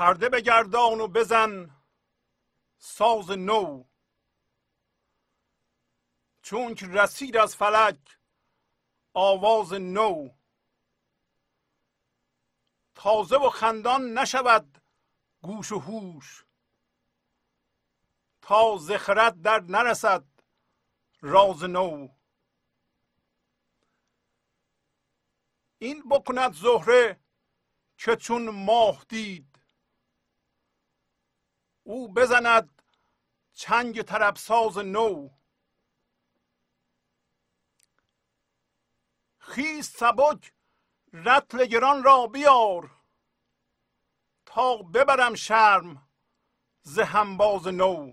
پرده بگردان و بزن ساز نو. چون که رسید از فلک آواز نو. تازه و خندان نشود گوش و هوش. تا زخرت در نرسد راز نو. این بکند زهره که چون ماه دید او بزند چنگ ساز نو. خیز سبک رتل گران را بیار تا ببرم شرم ز همباز نو.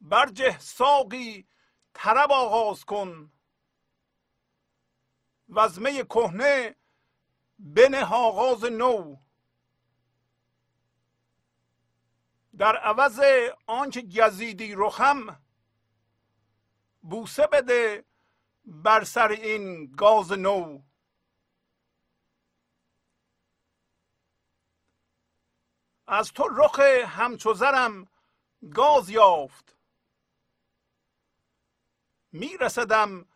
برجه ساقی طرب آغاز کن وزمه کهنه بنه آغاز نو. در عوض آنچه گزیدی رخم بوسه بده بر سر این گاز نو. از تو رخ همچو زرم گاز یافت. میرسدم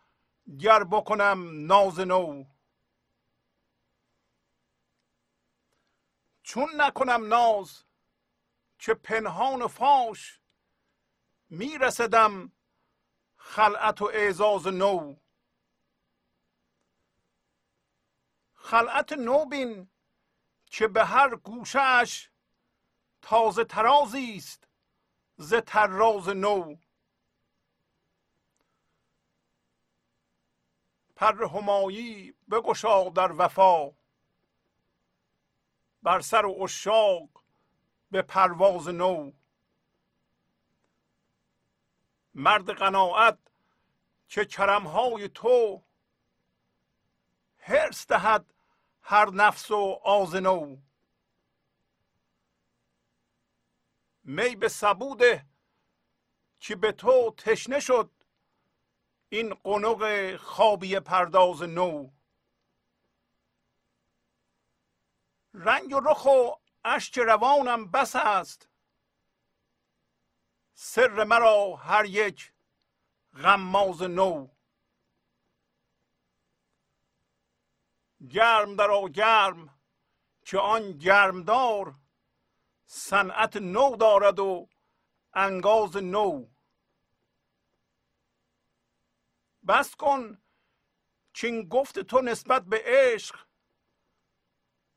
گر بکنم ناز نو. چون نکنم ناز که پنهان فاش میرسدم خلعت و اعزاز نو. خلعت نو بین که به هر گوشش تازه ترازی است ز طراز نو. پر همایی بگشا در وفا بر سر و اشاق به پرواز نو. مرد قناعت که کرمهای تو هرس دهد هر نفس و آز نو. می به سبوده که به تو تشنه شد این قنق خوابی پرداز نو. رنگ و رخ و اشک روانم بس است. سر مرا هر یک غماز نو. گرم در گرم که آن گرمدار صنعت نو دارد و انگاز نو. بس کن چین گفت تو نسبت به عشق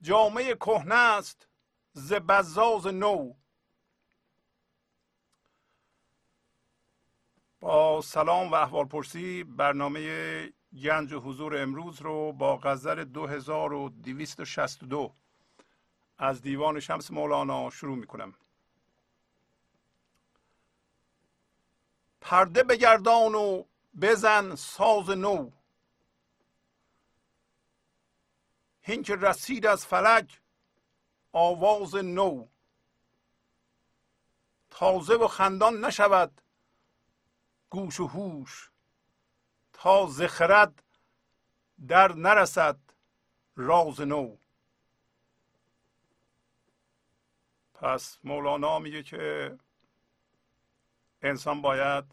جامعه کهنه است. ز بزاز نو با سلام و احوال پرسی برنامه گنج حضور امروز رو با غزل 2262 از دیوان شمس مولانا شروع می کنم پرده بگردان و بزن ساز نو. هین که رسید از فلک آواز نو. تازه و خندان نشود گوش و هوش. تا زخرد در نرسد راز نو. پس مولانا میگه که انسان باید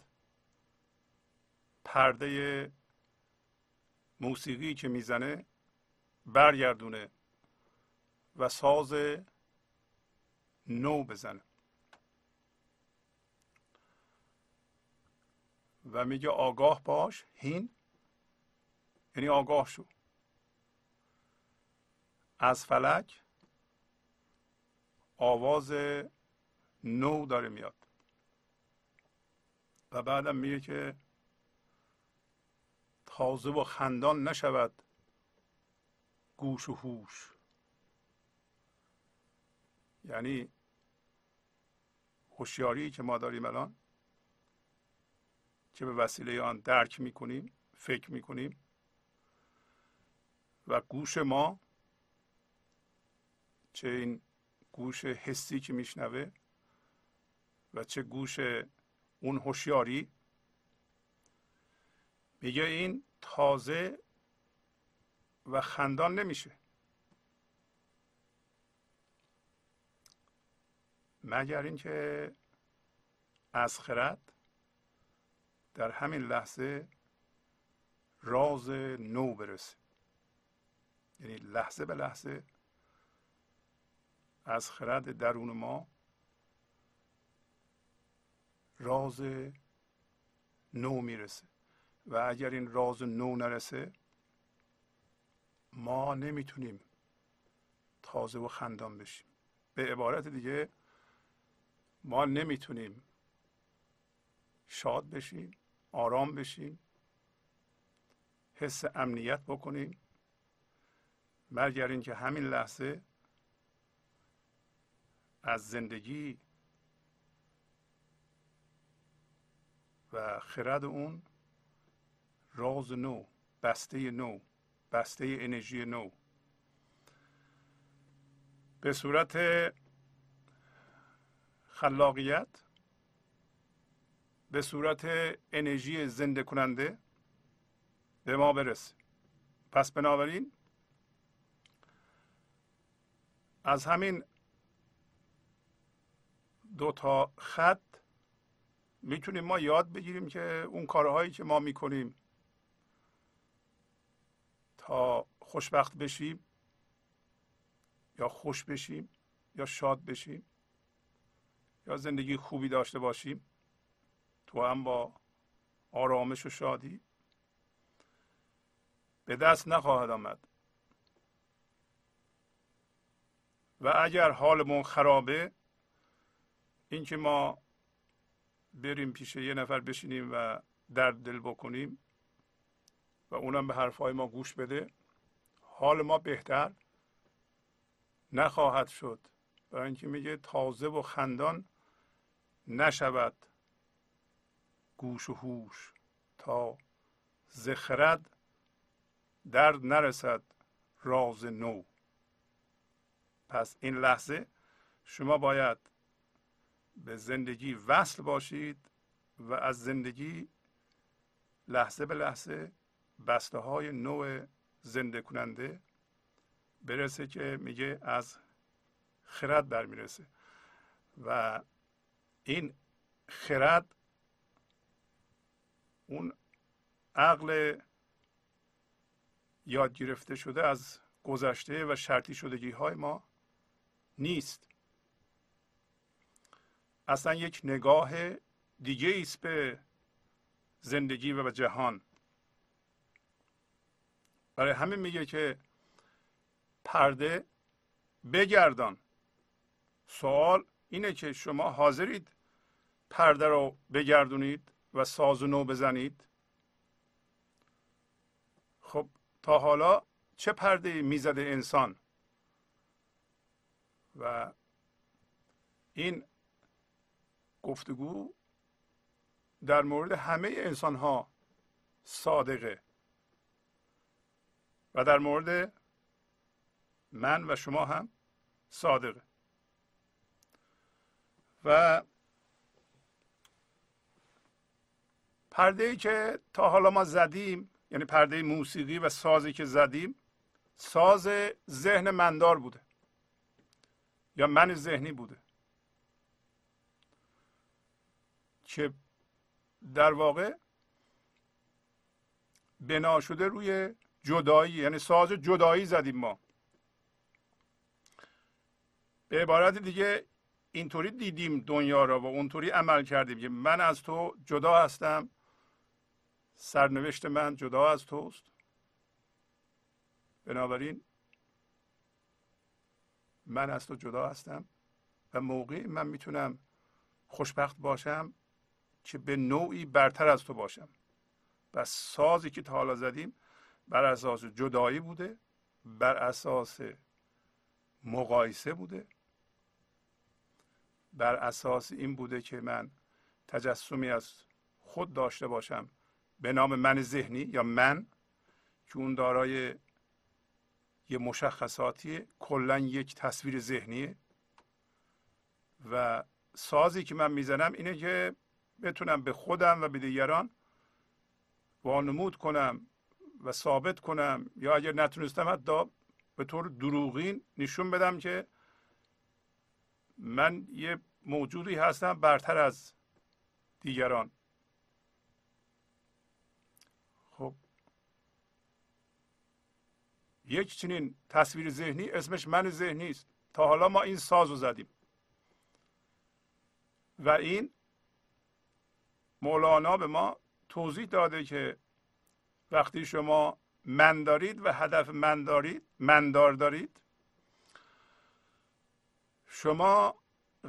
پرده موسیقی که می‌زنه برگردونه. و ساز نو بزنه و میگه آگاه باش هین. یعنی آگاه شو. از فلک آواز نو داره میاد. و بعدم میگه که تازه و خندان نشود گوش و هوش. یعنی هوشیاری که ما داریم الان که به وسیله آن درک می‌کنیم فکر می‌کنیم و گوش ما چه این گوش حسی که میشنوه و چه گوش اون هوشیاری میگه این تازه و خندان نمیشه. مگر اینکه از خرد در همین لحظه راز نو برسه. یعنی لحظه به لحظه از خرد درون ما راز نو می‌رسه. و اگر این راز نو نرسه ما نمی‌تونیم تازه و خندان بشیم. به عبارت دیگه ما نمی‌تونیم شاد بشیم آرام بشیم حس امنیت بکنیم مگر اینکه همین لحظه از زندگی و خرد اون راز نو بسته نو بسته انرژی نو. به صورت خلاقیت به صورت انرژی زنده کننده به ما برسه. پس بنابراین از همین دو تا خط می‌تونیم ما یاد بگیریم که اون کارهایی که ما می‌کنیم تا خوشبخت بشیم یا خوش بشیم یا شاد بشیم یا زندگی خوبی داشته باشیم تو هم با آرامش و شادی. به دست نخواهد آمد. و اگر حالمون خرابه اینکه ما بریم پیش یه نفر بشینیم و درد دل بکنیم و اونم به حرفهای ما گوش بده حال ما بهتر نخواهد شد. برای اینکه میگه تازه و خندان نشود گوش و هوش تا زخرد در نرسد راز نو. پس این لحظه شما باید به زندگی وصل باشید و از زندگی لحظه به لحظه بسته های نوع زنده کننده برسه که میگه از خرد برمیرسه و این خرد اون عقل یاد گرفته شده از گذشته و شرطی شدگی های ما نیست. اصلا یک نگاه دیگه است به زندگی و به جهان. برای همین میگه که پرده بگردان. سوال اینه که شما حاضرید پرده رو بگردونید و ساز نو بزنید. خب تا حالا چه پرده می‌زده انسان؟ و این گفتگو در مورد همه انسان ها صادقه و در مورد من و شما هم صادقه. و پرده ای که تا حالا ما زدیم یعنی پرده موسیقی و سازی که زدیم ساز ذهن مندار بوده یا من ذهنی بوده که در واقع بنا شده روی جدایی یعنی ساز جدایی زدیم ما. به عبارت دیگه اینطوری دیدیم دنیا را و اونطوری عمل کردیم که من از تو جدا هستم. سرنوشت من جدا از توست. بنابراین من از تو جدا هستم و موقعی من می‌تونم خوشبخت باشم که به نوعی برتر از تو باشم. و سازی که تا حالا زدیم بر اساس جدایی بوده بر اساس مقایسه بوده بر اساس این بوده که من تجسمی از خود داشته باشم به نام من ذهنی یا من که اون دارای یه مشخصاتی کلا یک تصویر ذهنیه و سازی که من می‌زنم اینه که بتونم به خودم و به دیگران وانمود کنم و ثابت کنم یا اگر نتونستم حتی به طور دروغین نشون بدم که من یه موجودی هستم برتر از دیگران. خب. یک چنین تصویر ذهنی اسمش من ذهنی است تا حالا ما این ساز رو زدیم. و این مولانا به ما توضیح داده که وقتی شما من دارید و هدف من دارید مندار دارید شما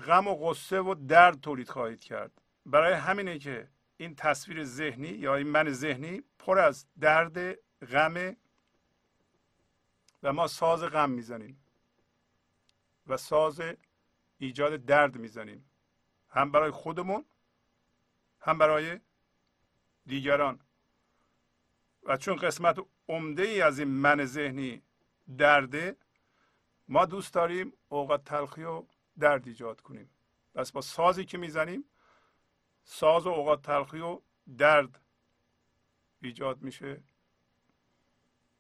غم و غصه و درد تولید خواهید کرد. برای همینه که این تصویر ذهنی یا این من ذهنی پر از درد غم و ما ساز غم می‌زنیم و ساز ایجاد درد می‌زنیم. هم برای خودمون هم برای دیگران. و چون قسمت عمده ای از این من ذهنی درده ما دوست داریم اوقات تلخی و درد ایجاد کنیم. پس با سازی که می‌زنیم ساز و اوقات تلخی و درد ایجاد میشه.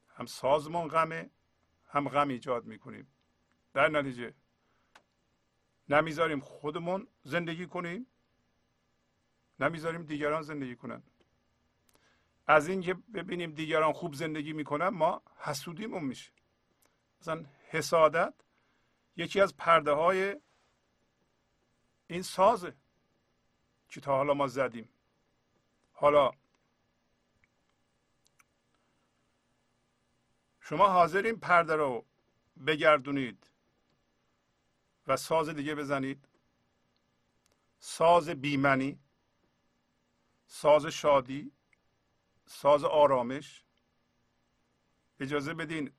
هم سازمون غمه هم غم ایجاد می‌کنیم. در نتیجه نمی‌ذاریم خودمون زندگی کنیم نمی‌ذاریم دیگران زندگی کنن. از اینکه ببینیم دیگران خوب زندگی می‌کنن ما حسودیمون میشه. مثلا حسادت یکی از پرده های این سازه که تا حالا ما زدیم. حالا شما حاضرین پرده رو بگردونید و ساز دیگه بزنید. ساز بیمنی ساز شادی ساز آرامش. اجازه بدین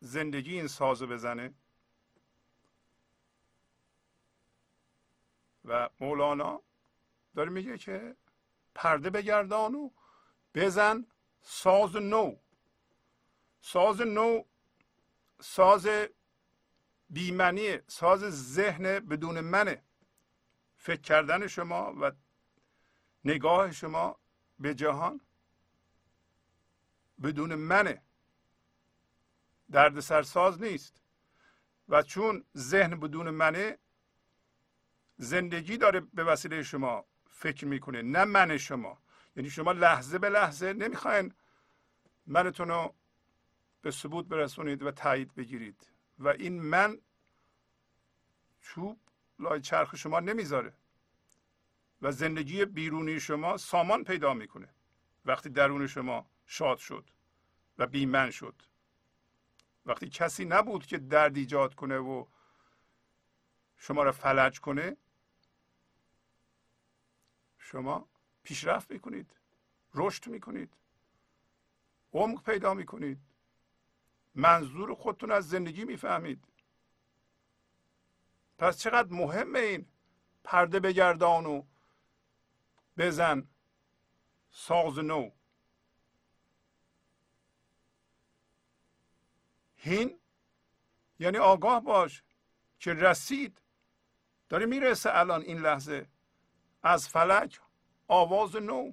زندگی این ساز بزنه. و مولانا داره میگه که پرده بگردان و بزن ساز نو. ساز نو ساز بیمنی ساز ذهن بدون منه. فکر کردن شما و نگاه شما به جهان بدون منه. درد سرساز نیست. و چون ذهن بدون منه زندگی داره به وسیله شما فکر می‌کنه نه من شما. یعنی شما لحظه به لحظه نمی‌خواین منتون رو به ثبوت برسونید و تایید بگیرید. و این من چوب لای چرخ شما نمی‌ذاره. و زندگی بیرونی شما سامان پیدا می‌کنه. وقتی درون شما شاد شد و بیمن شد. وقتی کسی نبود که درد ایجاد کنه و شما را فلج کنه شما پیشرفت می‌کنید رشد می‌کنید عمق پیدا می‌کنید منظور خودتون از زندگی می‌فهمید. پس چقدر مهمه این پرده بگردان و بزن ساز نو. هین؟ یعنی آگاه باش که رسید. داره می‌رسه الان این لحظه. از فلک آواز نو.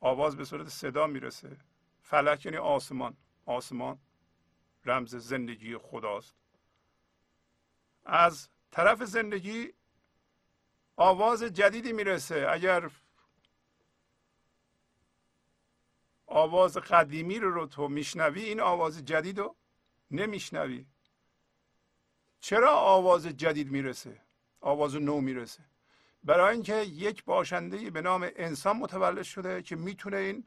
آواز به صورت صدا می‌رسه. فلک یعنی آسمان. آسمان رمز زندگی خداست. از طرف زندگی آواز جدیدی می‌رسه. اگر آواز قدیمی رو, رو تو میشنوی؟ این آواز جدید رو نمیشنوی. چرا آواز جدید می‌رسه؟ آواز نو می‌رسه. برای اینکه یک باشنده به نام انسان متولد شده که می‌تونه این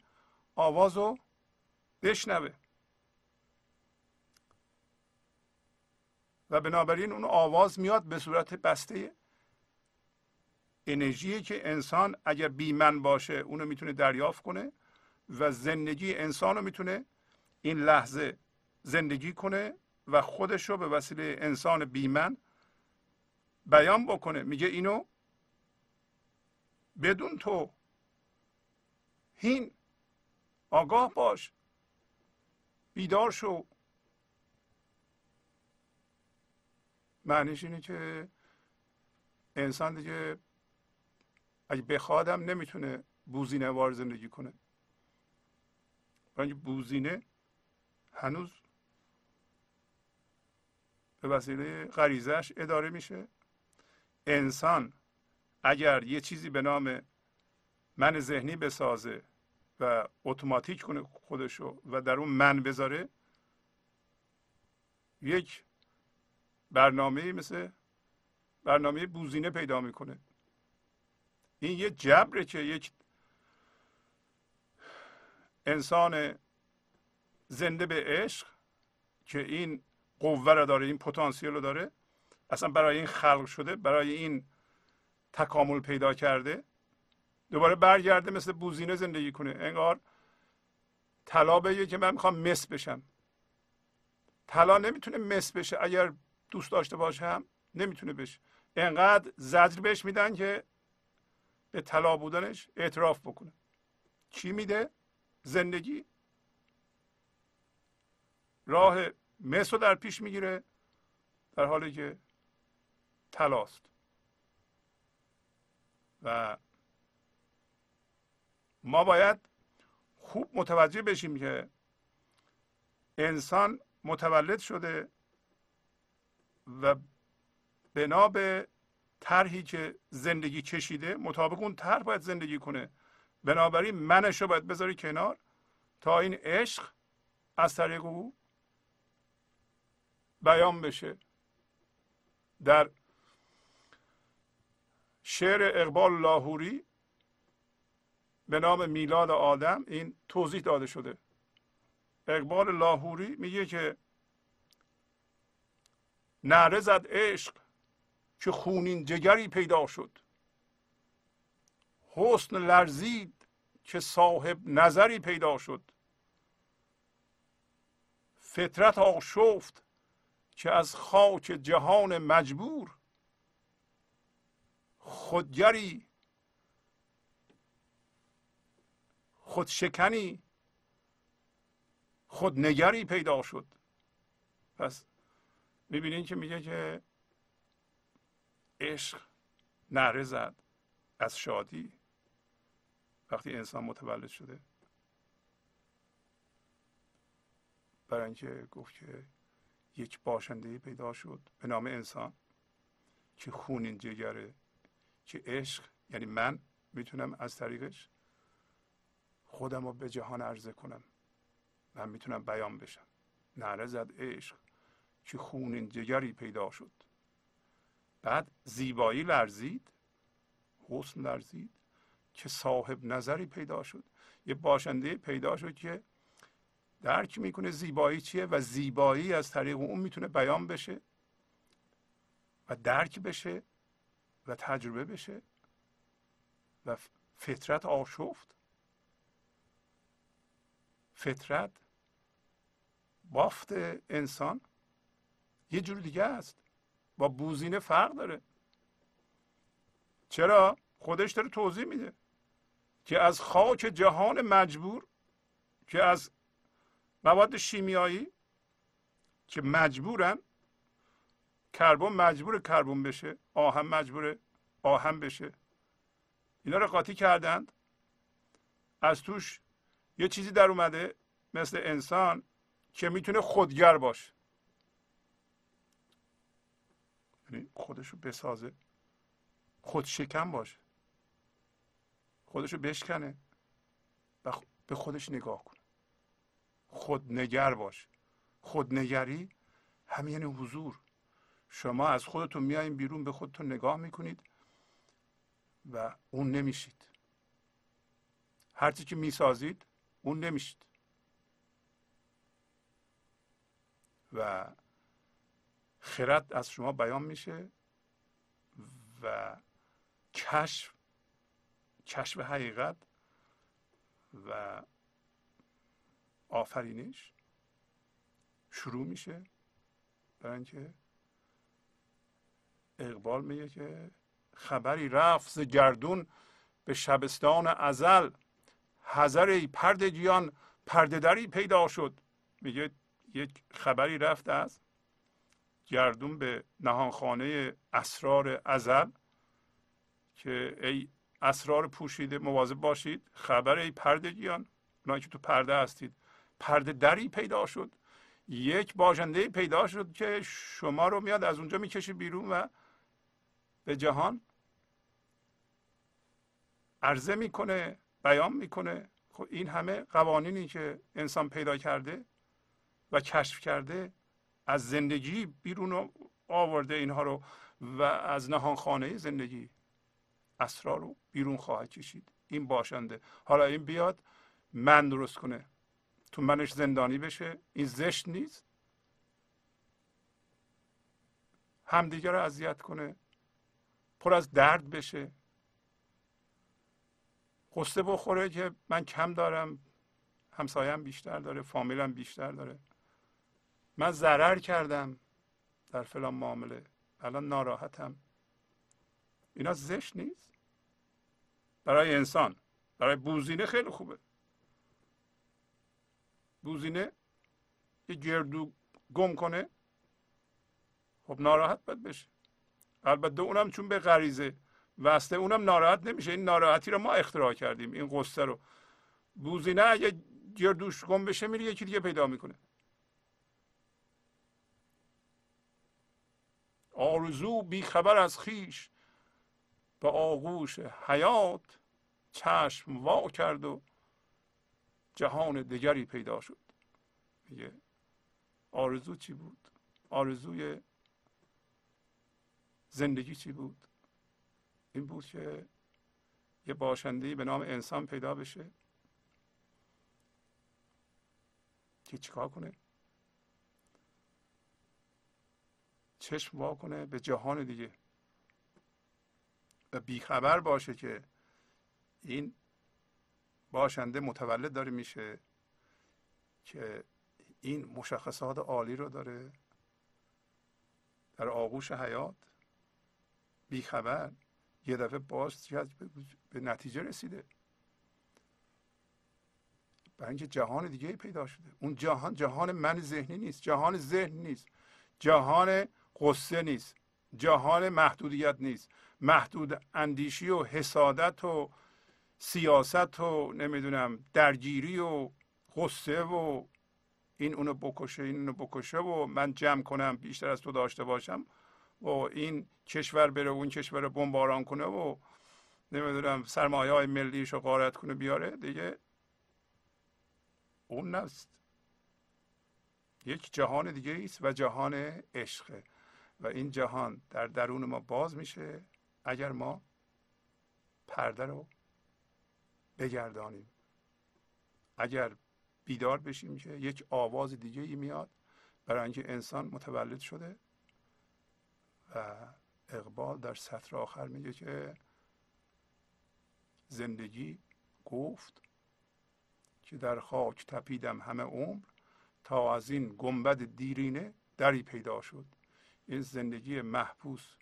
آواز رو بشنوه. و بنابراین اون آواز میاد به صورت بسته انرژی که انسان اگر بیمن باشه اونو می‌تونه دریافت کنه. و زندگی انسان رو می‌تونه این لحظه زندگی کنه و خودش رو به وسیله انسان بیمن بیان بکنه. میگه اینو بدون تو هین آگاه باش بیدار شو. معنیش اینه که انسان دیگه اگه بخوادم نمی‌تونه بوزینه وار زندگی کنه. برای بوزینه هنوز به وسیله غریزش اداره میشه. انسان اگر یه چیزی به نام من ذهنی بسازه و اتوماتیک کنه خودشو و در اون من بذاره یک برنامه مثل برنامه بوزینه پیدا می‌کنه. این یه جبره که یک انسان زنده به عشق که این قوه رو داره این پتانسیل رو داره اصلا برای این خلق شده برای این تکامل پیدا کرده دوباره برگرده مثل بوزینه زندگی کنه. انگار طلا بگه که من می‌خوام مس بشم. طلا نمی‌تونه مس بشه اگر دوست داشته باشم نمی‌تونه بشه. انقدر زجر بهش میدن که به طلا بودنش اعتراف بکنه. چی میده؟ زندگی. راه مس رو در پیش می‌گیره در حالی که تلاست. و ما باید خوب متوجه بشیم که انسان متولد شده و بنا به طرحی که زندگی کشیده مطابق اون طرح باید زندگی کنه. بنابراین منش رو باید بذاری کنار تا این عشق از طریق او بیان بشه. در شعر اقبال لاهوری به نام میلاد آدم این توضیح داده شده. اقبال لاهوری میگه که نعره زد عشق که خونین جگری پیدا شد. حسن لرزید که صاحب نظری پیدا شد. فطرت آشفت که از خاک جهان مجبور. خودگری خودشکنی خودنگری پیدا شد. پس می‌بینین که میگه که عشق نره زد از شادی. وقتی انسان متولد شده. برای اینکه گفت که یک باشنده پیدا شد به نام انسان که خونین جگره که عشق یعنی من می‌تونم از طریقش خودم رو به جهان عرضه کنم. من می‌تونم بیان بشم. نعره زد عشق که خونین جگری پیدا شد. بعد زیبایی لرزید حسن لرزید. که صاحب نظری پیدا شد. یه باشنده پیدا شد که درک می‌کنه زیبایی چیه و زیبایی از طریق اون می‌تونه بیان بشه و درک بشه و تجربه بشه و فطرت آشفت. فطرت بافت انسان یه جور دیگه است. با بوزینه فرق داره. چرا؟ خودش داره توضیح میده. که از خاک جهان مجبور که از مواد شیمیایی که مجبورن کربن مجبور کربن بشه آهن مجبور آهن بشه. اینا رو قاطی کردند. از توش یه چیزی در اومده مثل انسان که می‌تونه خودگر باشه. یعنی خودش رو بسازه خود شکم باشه. خودش رو بشکنه و به خودش نگاه کنه خودنگر باشه خودنگری همین یعنی حضور. شما از خودتون میایین بیرون به خودتون نگاه می‌کنید و اون نمیشید. هرچی که می‌سازید اون نمیشید. و خرد از شما بیان میشه و کشف کشف حقیقت و آفرینش شروع میشه برای اینکه اقبال میگه که خبری رفت ز گردون به شبستان ازل. حذر پرد جیان پرده پیدا شد. میگه یک خبری رفت از گردون به نهانخانه اسرار ازل که ای اسرار پوشیده مواظب باشید. خبر ای پردگیان اونایی که تو پرده هستید. پرده دری پیدا شد. یک باجنده پیدا شد که شما رو میاد از اونجا می‌کشه بیرون و به جهان عرضه می‌کنه بیان می‌کنه. خب این همه قوانینی که انسان پیدا کرده و کشف کرده از زندگی بیرون آورده اینها رو و از نهانخانه زندگی اسرار رو. بیرون خواهد کشید. این باشنده. حالا این بیاد من درست کنه. تو منش زندانی بشه. این زشت نیست. همدیگه رو اذیت کنه. پر از درد بشه. قصه بخوره که من کم دارم. همسایم بیشتر داره. فامیلم بیشتر داره. من ضرر کردم در فلان معامله. الان ناراحتم. اینا زشت نیست. برای انسان. برای بوزینه خیلی خوبه. بوزینه یه گردو گم کنه خب ناراحت باید بشه. البته اونم چون به غریزه وسته اونم ناراحت نمیشه. این ناراحتی رو ما اختراع کردیم این قصه رو. بوزینه اگه گردوش گم بشه میره یکی دیگه پیدا می‌کنه. آرزو بیخبر از خیش به آغوش حیات چشم وا کرد و جهان دیگری پیدا شد. میگه آرزو چی بود؟ آرزوی زندگی چی بود؟ این بود که یه باشنده به نام انسان پیدا بشه که چیکار کنه؟ چشم وا کنه به جهان دیگه و بیخبر باشه که این باشنده متولد داره میشه که این مشخصات عالی رو داره در آغوش حیات. بیخبر. یه دفعه باز به نتیجه رسیده. برای اینکه جهان دیگه پیدا شده. اون جهان جهان من ذهنی نیست. جهان ذهن نیست. جهان قصه نیست. جهان محدودیت نیست. محدود اندیشی و حسادت و سیاست و نمی‌دونم درگیری و قصه و این اونو بکشه این اونو بکشه و من جمع کنم بیشتر از تو داشته باشم و این کشور بره اون کشور رو بمباران کنه و نمی‌دونم سرمایه های ملیش رو غارت کنه بیاره دیگه اون نست. یک جهان دیگه است و جهان عشقه و این جهان در درون ما باز میشه اگر ما پرده رو بگردانیم. اگر بیدار بشیم که یک آواز دیگه ای میاد برای اینکه انسان متولد شده و اقبال در سطر آخر میگه که زندگی گفت که در خاک تپیدم همه عمر تا از این گنبد دیرینه دری پیدا شد. این زندگی محبوس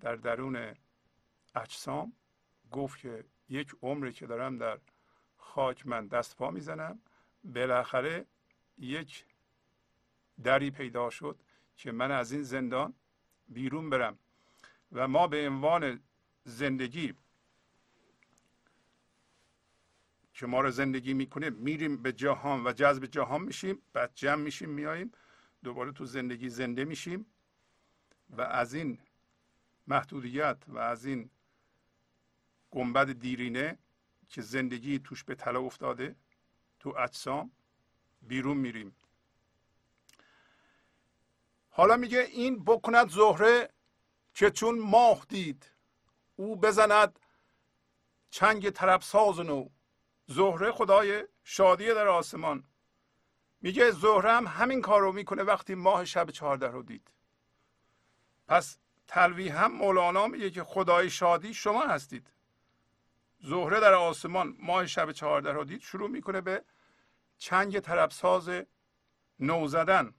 در درون اجسام گفت که یک عمری که دارم در خاک من دست پا می‌زنم. بالاخره یک دری پیدا شد که من از این زندان بیرون برم و ما به عنوان زندگی که ما رو زندگی می‌کنه میریم به جهان و جذب جهان میشیم بعد جمع میشیم میاییم دوباره تو زندگی زنده میشیم و از این محدودیت و از این گنبد دیرینه که زندگی توش به طلا افتاده تو اجسام بیرون میریم. حالا میگه این بکند زهره که چون ماه دید او بزند چنگ طرب ساز نو. زهره خدای شادی در آسمان. میگه زهره هم همین کار رو می‌کنه وقتی ماه شب چهارده رو دید. پس تلوی هم مولانا میگه که خدای شادی شما هستید. زهره در آسمان ماه شب چهارده رو دید شروع می‌کنه به چنگ طربساز نو زدن.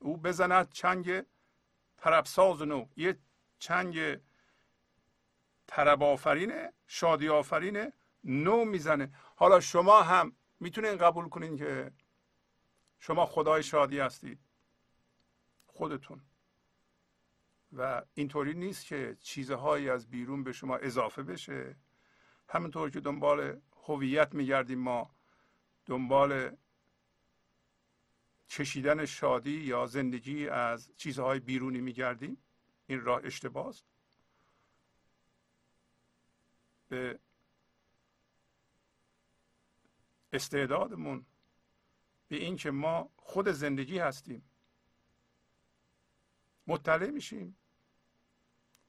او بزند چنگ طربساز نو. یه چنگ طرب آفرینه شادی آفرینه نو می‌زنه. حالا شما هم می‌تونین قبول کنین که شما خدای شادی هستید خودتون. و اینطوری نیست که چیزهایی از بیرون به شما اضافه بشه. همینطور که دنبال هویت میگردیم ما دنبال چشیدن شادی یا زندگی از چیزهای بیرونی میگردیم. این راه اشتباه است به استعدادمون به اینکه ما خود زندگی هستیم. مطلع میشیم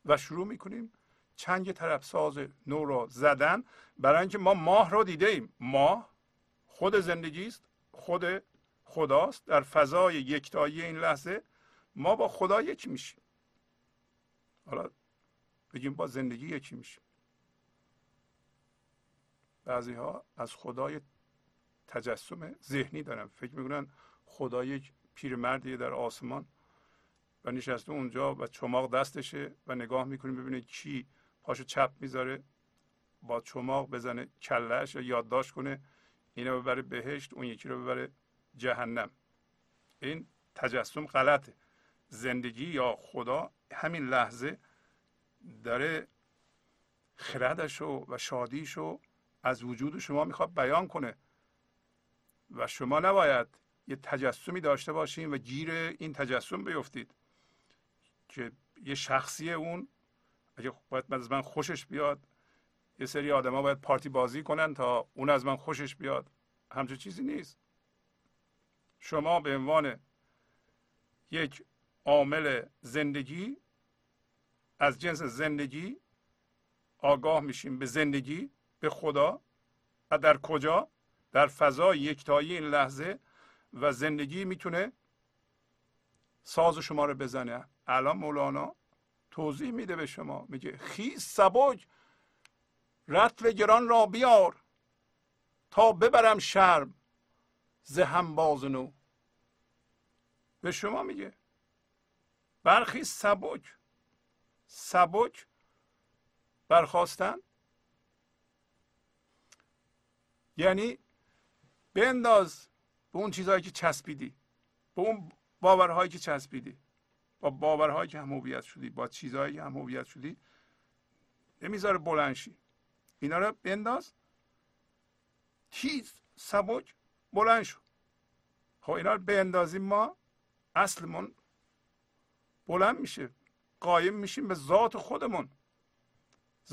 و شروع می‌کنیم چنگ طرفساز نو را زدن برای اینکه ما ماه رو دیده ایم. ماه خود زندگی است خود خداست. در فضای یکتایی این لحظه ما با خدا یکی میشیم. حالا بگیم با زندگی یکی میشیم. بعضی ها از خدای تجسم ذهنی دارن. فکر می‌کنن خدا یک پیرمردی در آسمان و نشسته اونجا و چماق دستشه و نگاه می‌کنیم ببینه کی پاشو چپ می‌ذاره با چماق بزنه کلش یا یادداشت کنه اینو ببره بهشت اون یکی رو ببره جهنم. این تجسم غلطه. زندگی یا خدا همین لحظه داره خردشو و شادیشو از وجود شما می‌خواد بیان کنه. و شما نباید یه تجسمی داشته باشین و گیر این تجسم بیفتید که یه شخصی اون اگه باید از من خوشش بیاد یه سری آدما باید پارتی بازی کنن تا اون از من خوشش بیاد. همچون چیزی نیست. شما به عنوان یک عامل زندگی از جنس زندگی آگاه میشیم به زندگی به خدا و در کجا؟ در فضای یکتایی این لحظه و زندگی می‌تونه ساز شما رو بزنه. الان مولانا توضیح میده به شما. میگه خیز سبک رتل گران را بیار تا ببرم شرم ز هم باز به شما میگه برخی سبک سبک برخواستن؟ یعنی بنداز به اون چیزهایی که چسبیدی به اون باورهایی که چسبیدی. با باورهایی که هم هویت شدی با چیزهایی که هم هویت شدی نمی‌ذاره بلنشی اینا رو بنداز. تیز سبک بلند شو. خب اینا رو بندازیم ما. اصلمون بلند میشه. قایم میشیم به ذات خودمون.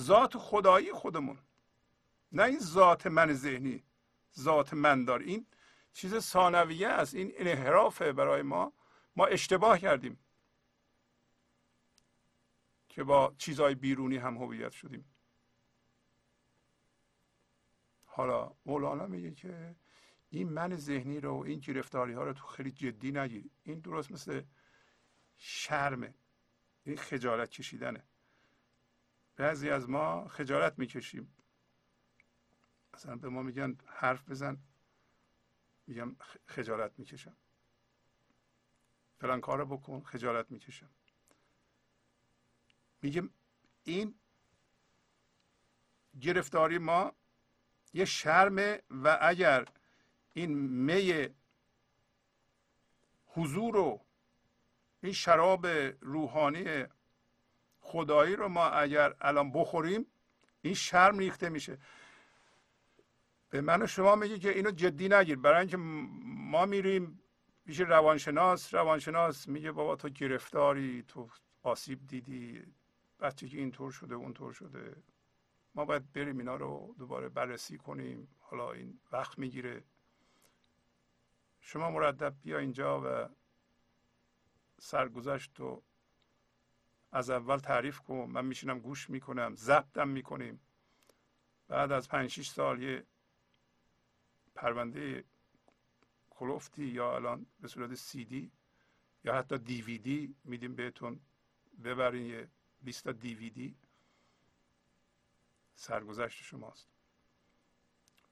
ذات خدایی خودمون. نه این ذات من ذهنی ذات من دار. این چیز ثانویه است. این انحرافه برای ما. ما اشتباه کردیم. که با چیزهای بیرونی هم هویت شدیم. حالا مولانا میگه که این من ذهنی رو این گرفتاری ها رو تو خیلی جدی نگیر این درست مثل شرمه این خجالت کشیدنه. بعضی از ما خجالت می‌کشیم. مثلا به ما میگن حرف بزن میگم خجالت می‌کشم. فلان کار بکن خجالت می‌کشم. میگم این گرفتاری ما یه شرمه و اگر این می حضور و این شراب روحانی خدایی رو ما اگر الان بخوریم این شرم ریخته میشه. به من و شما میگه که اینو جدی نگیر. برای اینکه ما میریم پیش روانشناس روانشناس میگه بابا تو گرفتاری تو آسیب دیدی. که اینطور شده اونطور شده. ما باید بریم اینا رو دوباره بررسی کنیم. حالا این وقت می‌گیره. شما مردب بیا اینجا و سرگذشت و از اول تعریف کن. من میشینم گوش می‌کنم ضبطم می‌کنیم. بعد از پنج شیش سال یه پرونده کلوفتی یا الان به صورت سی دی یا حتی دیویدی میدیم بهتون. ببرین یه 20 تا دیویدی سرگذشت شماست.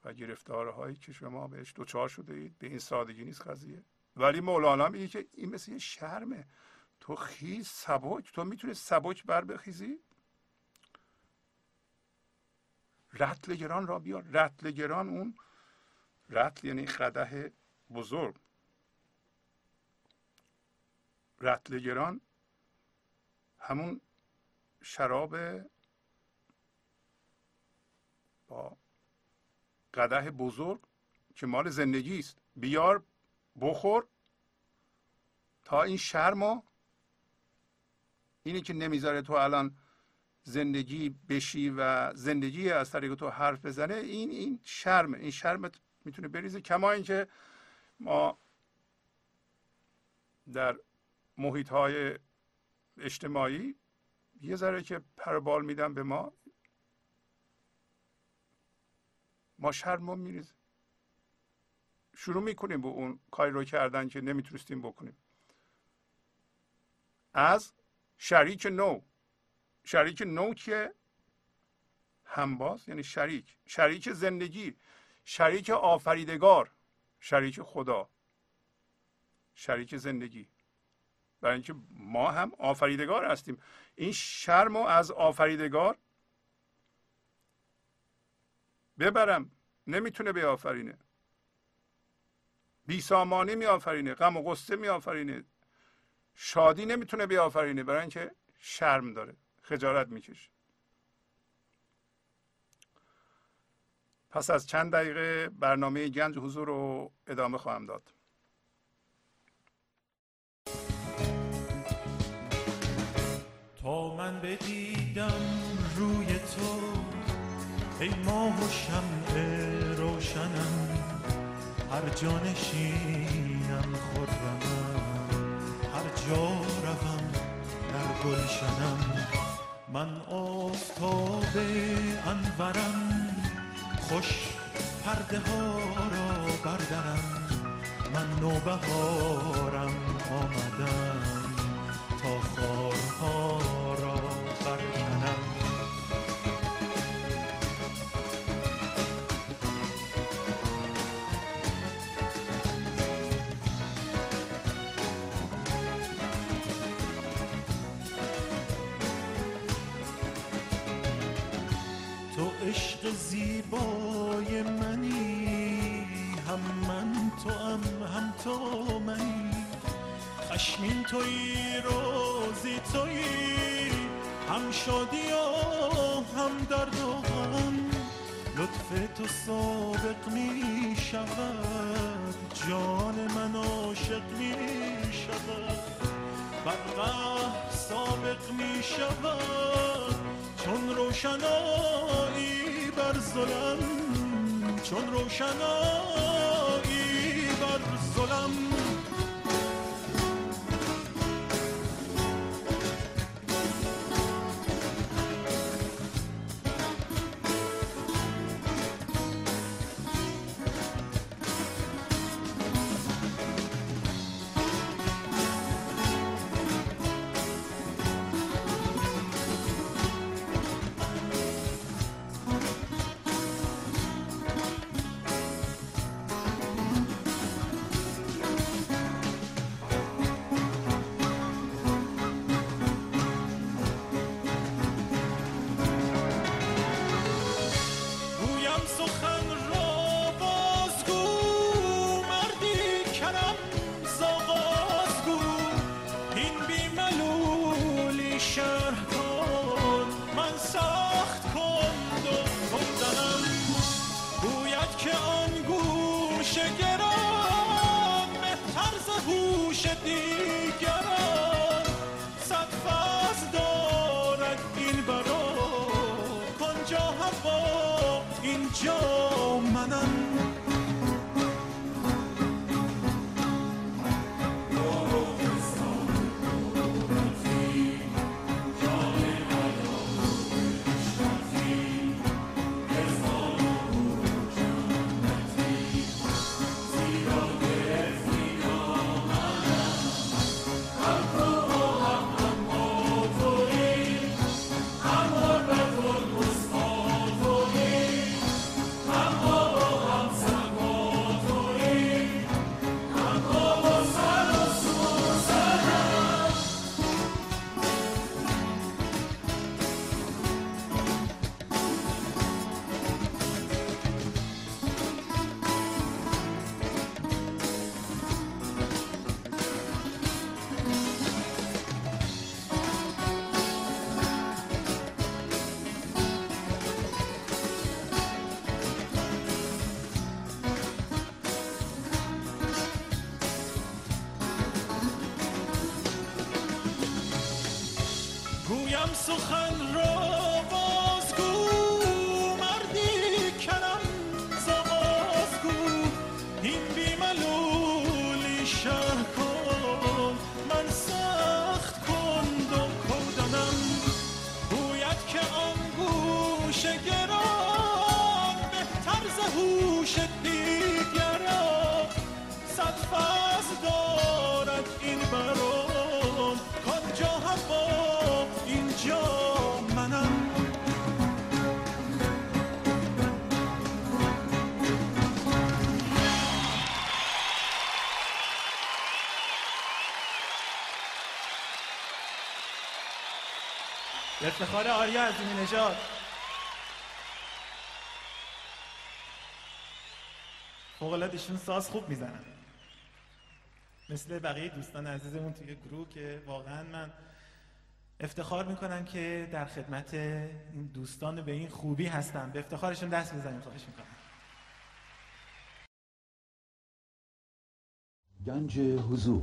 و گرفتارهایی که شما بهش دوچار شده اید به این سادگی نیست قضیه. ولی مولانا میگه که این مثل یه شرمه. تو خیز سبک تو می‌تونی سبک بر بخیزی؟ رتلگران را بیار. رتلگران اون رتل یعنی خده بزرگ. رتلگران همون شراب با قده بزرگ که مال زندگی است. بیار بخور تا این شرما اینی که نمی‌ذاره تو الان زندگی بشی و زندگی از طریق تو حرف بزنه این این شرم این شرم می‌تونه بریزه. کما اینکه ما در محیط های اجتماعی یه ذره که پربال میدن به ما. ما شرم میریزه شروع می‌کنیم به اون کاری رو کردن که نمی‌تونستیم بکنیم. از شریک نو. شریک نو که همباز یعنی شریک. شریک زندگی. شریک آفریدگار. شریک خدا. شریک زندگی. برای اینکه ما هم آفریدگار هستیم. این شرم از آفریدگار ببرم. نمی‌تونه بیافرینه. بیسامانی میآفرینه غم و غصه میآفرینه شادی نمی‌تونه بیافرینه. برای اینکه شرم داره. خجالت می‌کشه. پس از چند دقیقه برنامه گنج حضور رو ادامه خواهم داد. من بدیدم روی تو. ای ماه و شمع روشنم هر جا نشینم خرمم هر جا روم در گلشنم. من آفتاب انورم خوش پرده ها را بردرم. من نوبهارم آمدم. خارها را برکنم تو عشق زیبای منی هم من تو هم, هم تو منی. خشمین توی روزی توی. هم شادی و هم درد و غم. لطف تو سابق می شود. جان من عاشق می شود. بر سابق می شود. چون روشنایی بر ظلم. چون روشنایی افتخار آریا عظیمی نژاد. فوق ایشون ساز خوب می‌زنن. مثل بقیه دوستان عزیزمون توی گروه که واقعا من افتخار می‌کنم که در خدمت این دوستان به این خوبی هستم. به افتخارشون دست بزنیم خواهش می‌کنم. گنج حضور.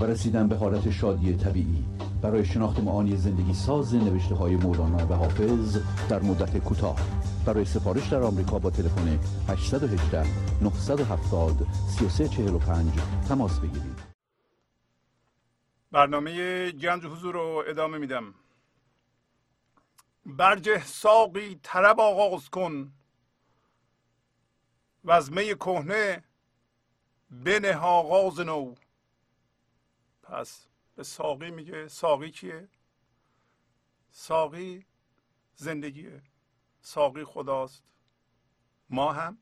و رسیدن به حالت شادی طبیعی. برای شناخت معانی زندگی ساز نوشته های مولانا و حافظ در مدت کوتاه. برای سفارش در آمریکا با تلفن 818 970 3345 تماس بگیرید. برنامه گنج حضور رو ادامه میدم. برجه ساقی طرب آغاز کن. و از می کهنه بنه آغاز نو. پس به ساقی میگه ساقی کیه ساقی زندگیه. ساقی خداست. ما هم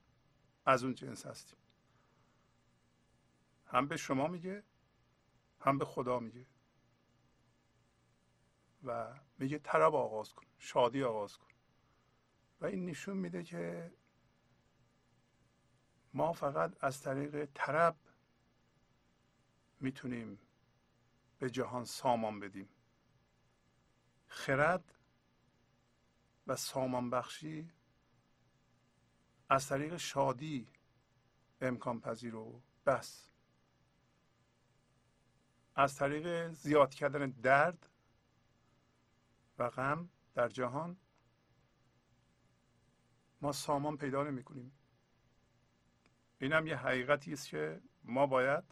از اون جنس هستیم. هم به شما میگه هم به خدا میگه. و میگه طرب آغاز کن شادی آغاز کن. و این نشون میده که ما فقط از طریق طرب می‌تونیم به جهان سامان بدیم. خرد و سامان بخشی از طریق شادی امکان پذیر و بس. از طریق زیاد کردن درد و غم در جهان ما سامان پیدا نمی کنیم این هم یه حقیقتی است که ما باید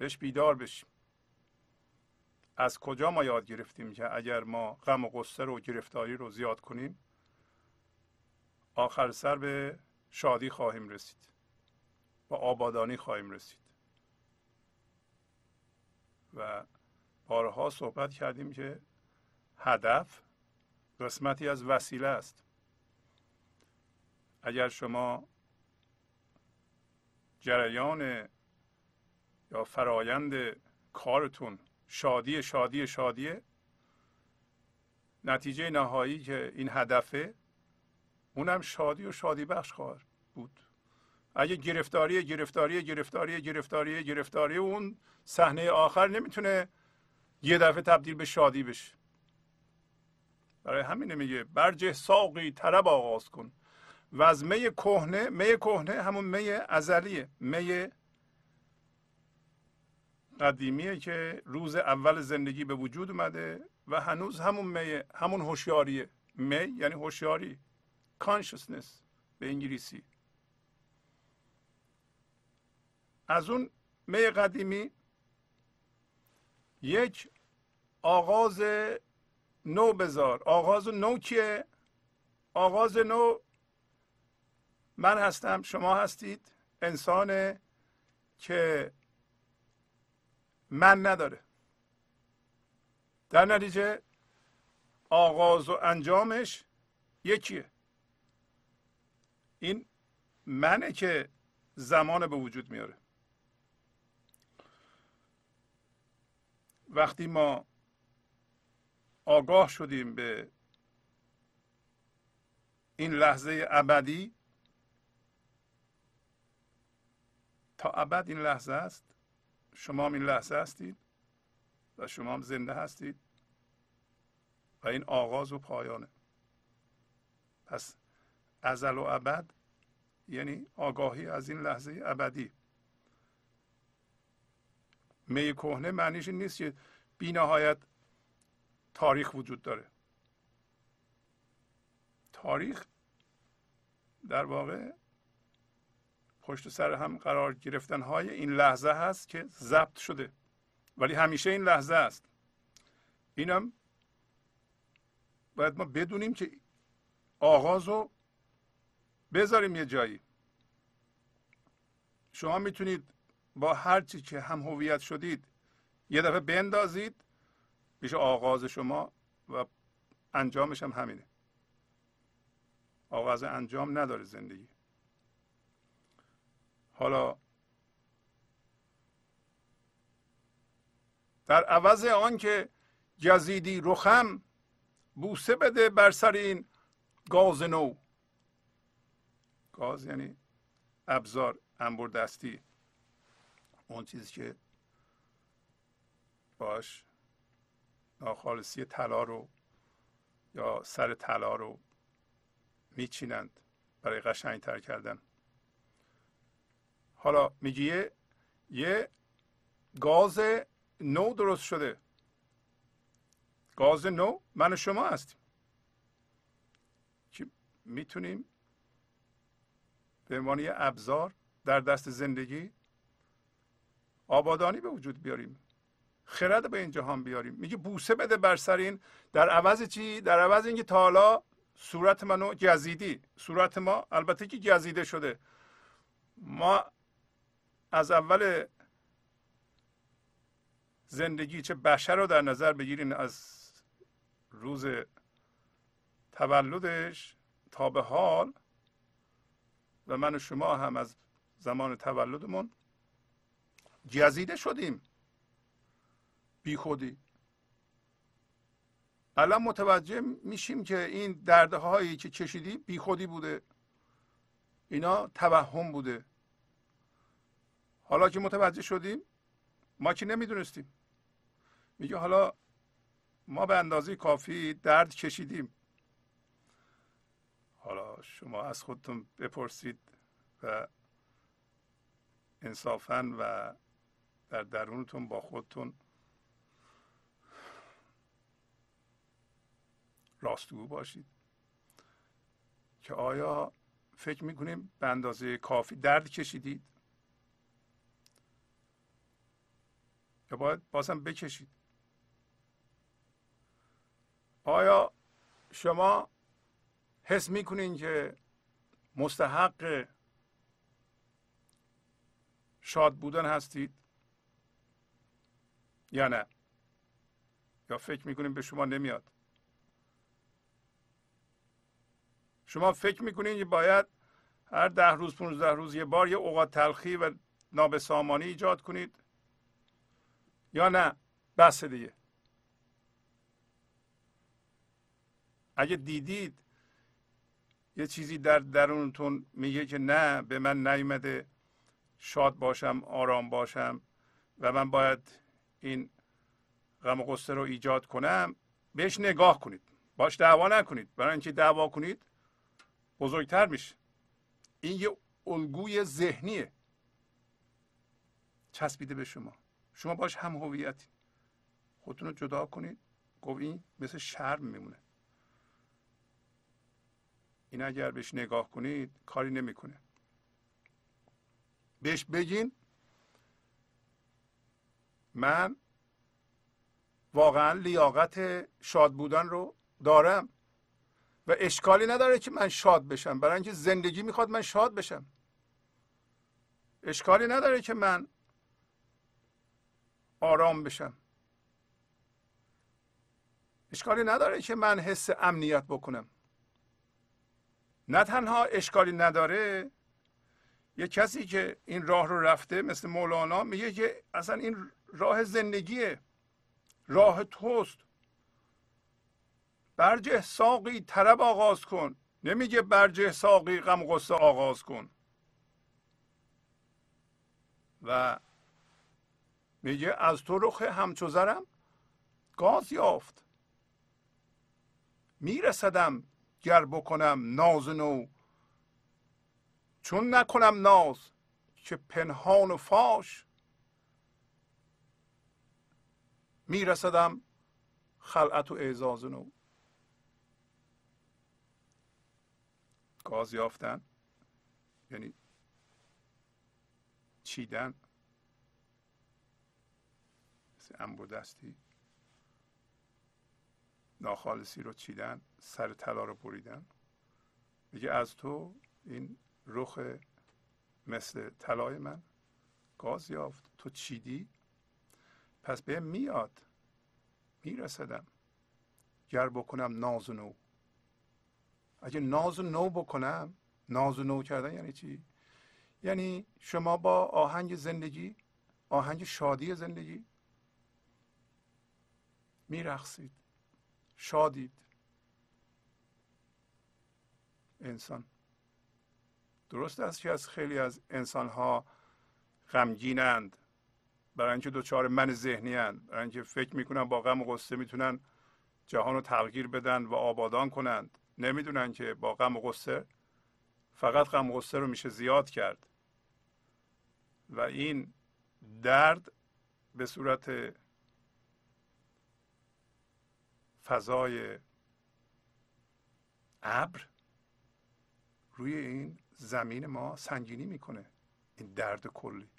بهش بیدار بشیم. از کجا ما یاد گرفتیم که اگر ما غم و قصه رو گرفتاری رو زیاد کنیم آخر سر به شادی خواهیم رسید. و آبادانی خواهیم رسید. و بارها صحبت کردیم که هدف قسمتی از وسیله است. اگر شما جریان یا فرایند کارتون شادی شادی شادیه نتیجه نهایی که این هدفه اونم شادی و شادی بخش خواهد بود. اگه گرفتاری گرفتاری گرفتاری گرفتاری گرفتاری اون صحنه آخر نمی‌تونه یه دفعه تبدیل به شادی بشه. برای همینه میگه برجه ساقی طرب آغاز کن. و از می کهنه می کهنه همون می ازلیه. می قدیمیه که روز اول زندگی به وجود اومده و هنوز همون می همون هوشیاریه می یعنی هوشیاری consciousness به انگلیسی. از اون می قدیمی یک آغاز نو بذار. آغاز نو کیه؟ آغاز نو من هستم شما هستید انسان که من نداره. در نتیجه آغاز و انجامش یکیه. این منه که زمان به وجود میاره. وقتی ما آگاه شدیم به این لحظه ابدی تا ابد این لحظه است. شما هم این لحظه هستید و شما هم زنده هستید و این آغاز و پایانه. پس ازل و ابد یعنی آگاهی از این لحظه ابدی. می کهنه معنیش این نیست که بی نهایت تاریخ وجود داره. تاریخ در واقع پشت سر هم قرار گرفتن های این لحظه هست که ضبط شده. ولی همیشه این لحظه است. اینم باید ما بدونیم که آغاز رو بذاریم یه جایی. شما می‌تونید با هر چی که هم هویت شدید یه دفعه بندازید میشه آغاز شما و انجامش هم همینه. آغاز انجام نداره زندگی. حالا در عوض آن که جزیدی رخم بوسه بده بر سر این گاز نو. گاز یعنی ابزار انبر دستی. اون چیزی که باش ناخالصی طلا رو یا سر طلا رو میچینند برای قشنگ تر کردن. حالا میگه یه گاز نو درست شده. گاز نو من و شما هستیم. که می‌تونیم به عنوان یه ابزار در دست زندگی آبادانی به وجود بیاریم. خرد به این جهان بیاریم. میگه بوسه بده بر سر این. در عوض چی؟ در عوض اینکه تا حالا صورت منو جزیدی. صورت ما البته که جزیده شده. ما از اول زندگی چه بشر رو در نظر بگیرین از روز تولدش تا به حال و من و شما هم از زمان تولدمون جزیده شدیم. بی خودی. الان متوجه میشیم که این دردهایی که چشیدی بی خودی بوده. اینا توهم بوده. حالا که متوجه شدیم ما که نمی‌دونستیم. میگه حالا ما به اندازه کافی درد کشیدیم. حالا شما از خودتون بپرسید و انصافا و در درونتون با خودتون راستگو باشید. که آیا فکر می‌کنیم به اندازه کافی درد کشیدید؟ یا باید بازم بکشید. آیا شما حس می‌کنین که مستحق شاد بودن هستید یا نه؟ یا فکر می‌کنیم به شما نمیاد؟ شما فکر می‌کنید باید هر ده روز 15 روز یه بار یه اوقات تلخی و نابسامانی ایجاد کنید؟ یا نه؟ بس دیگه. اگه دیدید یه چیزی در درونتون میگه که نه به من نیومده شاد باشم آرام باشم و من باید این غم و غصه رو ایجاد کنم بهش نگاه کنید. باش دعوا نکنید. برای اینکه دعوا کنید بزرگتر میشه. این یه الگوی ذهنیه. چسبیده به شما. شما باش هم هویتی. خودتون رو جدا کنید. گفت این مثل شرم میمونه. این اگر بهش نگاه کنید کاری نمی‌کنه. بهش بگین من واقعا لیاقت شاد بودن رو دارم و اشکالی نداره که من شاد بشم. برای اینکه زندگی می‌خواد من شاد بشم. اشکالی نداره که من آرام بشم. اشکالی نداره که من حس امنیت بکنم. نه تنها اشکالی نداره یه کسی که این راه رو رفته مثل مولانا میگه که اصلا این راه زندگیه. راه توست. برجه ساقی طرب آغاز کن. نمیگه برجه ساقی غم غصه آغاز کن. و میگه از تو رخ همچو زرم گاز یافت. میرسدم گر بکنم ناز نو. چون نکنم ناز که پنهان و فاش. میرسدم خلعت و اعزاز نو. گاز یافتن یعنی چیدن. مثل انبودستی ناخالصی رو چیدن سر طلا رو بریدن. میگه از تو این رخ مثل طلای من گاز یافت. تو چیدی؟ پس به میاد. میرسدم. گر بکنم ناز و نو. اگه ناز و نو بکنم ناز و نو کردن یعنی چی؟ یعنی شما با آهنگ زندگی آهنگ شادی زندگی میرقصید. شادید. انسان. درست است که از خیلی از انسان ها غمگینند. برای اینکه دچار من ذهنی هند برای اینکه فکر می‌کنن با غم و غصه می‌تونن جهان رو تغییر بدن و آبادان کنند. نمی‌دونن که با غم و غصه فقط غم و غصه رو میشه زیاد کرد. و این درد به صورت فضای ابر روی این زمین ما سنگینی می‌کنه. این درد کلی.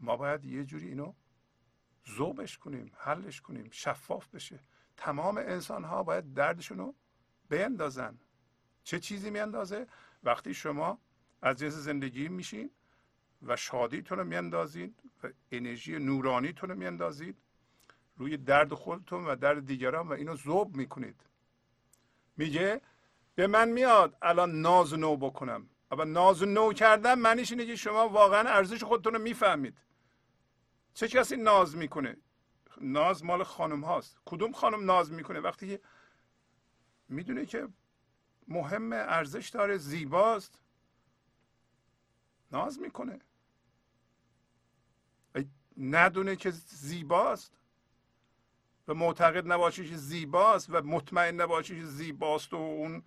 ما باید یه جوری اینو زوبش کنیم حلش کنیم شفاف بشه. تمام انسان ها باید دردشون رو بیندازن. چه چیزی میاندازه؟ وقتی شما از جنس زندگی میشین و شادیتون رو میاندازید و انرژی نورانیتون رو میاندازید روی درد خودتون و درد دیگران و اینو زوب می‌کنید. میگه به من میاد الان ناز نو بکنم. اما ناز نو کردن معنیش اینه که شما واقعا ارزش خودتون رو می‌فهمید. چه کسی ناز می‌کنه؟ ناز مال خانم هاست. کدوم خانم ناز می‌کنه؟ وقتی که می‌دونه که مهم ارزش داره زیباست ناز می‌کنه. ندونه که زیباست. و معتقد نباشه که زیباست و مطمئن نباشه که زیباست و اون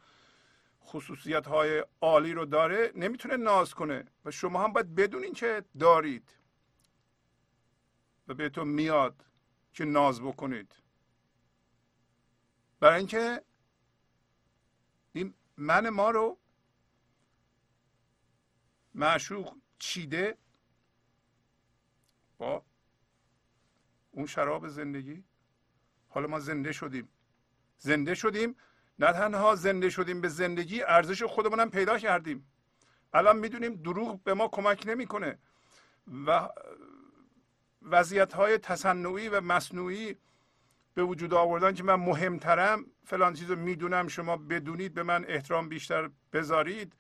خصوصیت های عالی رو داره نمی‌تونه ناز کنه. و شما هم باید بدونین که دارید. و بهتون میاد که ناز بکنید. برای اینکه این من ما رو معشوق چیده با اون شراب زندگی. حالا ما زنده شدیم. زنده شدیم نه تنها زنده شدیم به زندگی ارزش خودمون هم پیدا کردیم. الان می‌دونیم دروغ به ما کمک نمی‌کنه. و وضعیت های تصنعی و مصنوعی به وجود آوردن که من مهمترم فلان چیز رو می‌دونم شما بدونید به من احترام بیشتر بذارید.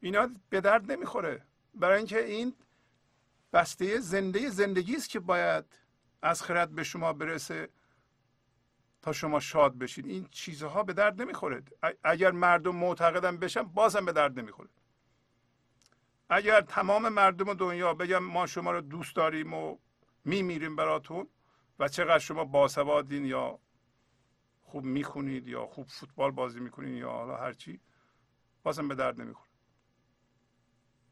اینا به درد نمی‌خوره. برای اینکه این بسته زنده زندگی است که باید از خرد به شما برسه. تا شما شاد بشید این چیزها به درد نمی‌خوره. اگر مردم معتقدم بشن بازم به درد نمی‌خوره. اگر تمام مردم دنیا بگم ما شما رو دوست داریم و میمیریم براتون و چقدر شما باسوادین یا خوب می‌خونید یا خوب فوتبال بازی می‌کنید یا حالا هرچی بازم به درد نمی‌خوره.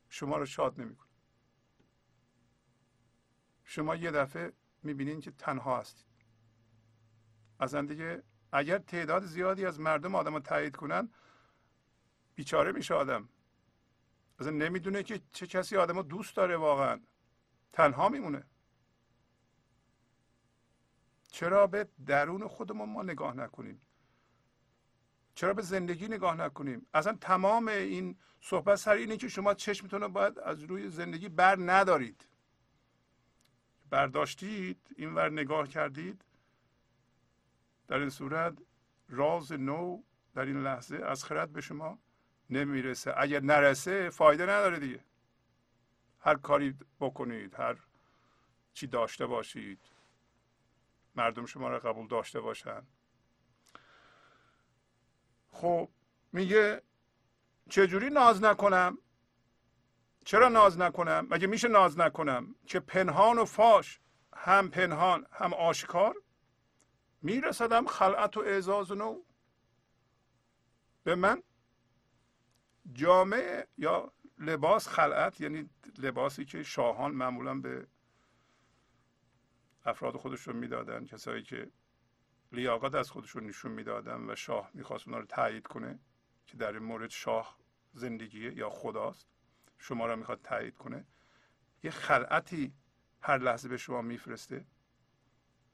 شما رو شاد نمی‌کنه. شما یه دفعه می‌بینین که تنها هستید. اصلا دیگه اگر تعداد زیادی از مردم آدم رو تایید کنن بیچاره میشه آدم. اصلا نمی‌دونه که چه کسی آدم رو دوست داره واقعا. تنها میمونه. چرا به درون خودمون ما نگاه نکنیم؟ چرا به زندگی نگاه نکنیم؟ اصلا تمام این صحبت سر اینه که شما چشمتون رو باید از روی زندگی بر ندارید. برداشتید اینور نگاه کردید. در این صورت راز نو در این لحظه از خرد به شما نمی‌رسه. اگر نرسه فایده نداره دیگه. هر کاری بکنید هر چی داشته باشید مردم شما را قبول داشته باشن. خب میگه چجوری ناز نکنم؟ چرا ناز نکنم؟ مگه میشه ناز نکنم؟ که پنهان و فاش هم پنهان هم آشکار؟ میرسدم خلعت و اعزاز نو. به من جامعه یا لباس خلعت یعنی لباسی که شاهان معمولا به افراد خودشون می‌دادن کسایی که لیاقت از خودشون نشون می‌دادن و شاه می‌خواست اونا رو تایید کنه که در این مورد شاه زندگیه یا خداست شما را می‌خواد تایید کنه. یه خلعتی هر لحظه به شما میفرسته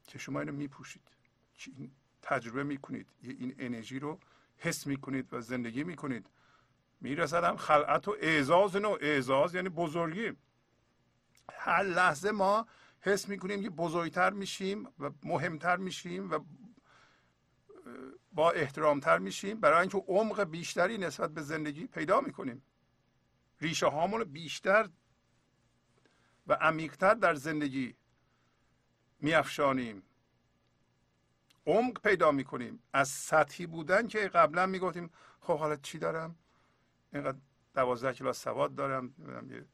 که شما اینو میپوشید. تجربه می‌کنید. این انرژی رو حس می‌کنید و زندگی می‌کنید. میرسدم خلعت و اعزاز نو اعزاز یعنی بزرگی. هر لحظه ما حس می‌کنیم که بزرگتر میشیم و مهمتر میشیم و با احترامتر میشیم. برای اینکه عمق بیشتری نسبت به زندگی پیدا می‌کنیم. ریشه هامون بیشتر و عمیقتر در زندگی میافشانیم. عمق پیدا می‌کنیم. از سطحی بودن که قبلا می‌گفتیم خب حالا چی دارم؟ اینقدر دوازده کلاس سواد دارم یه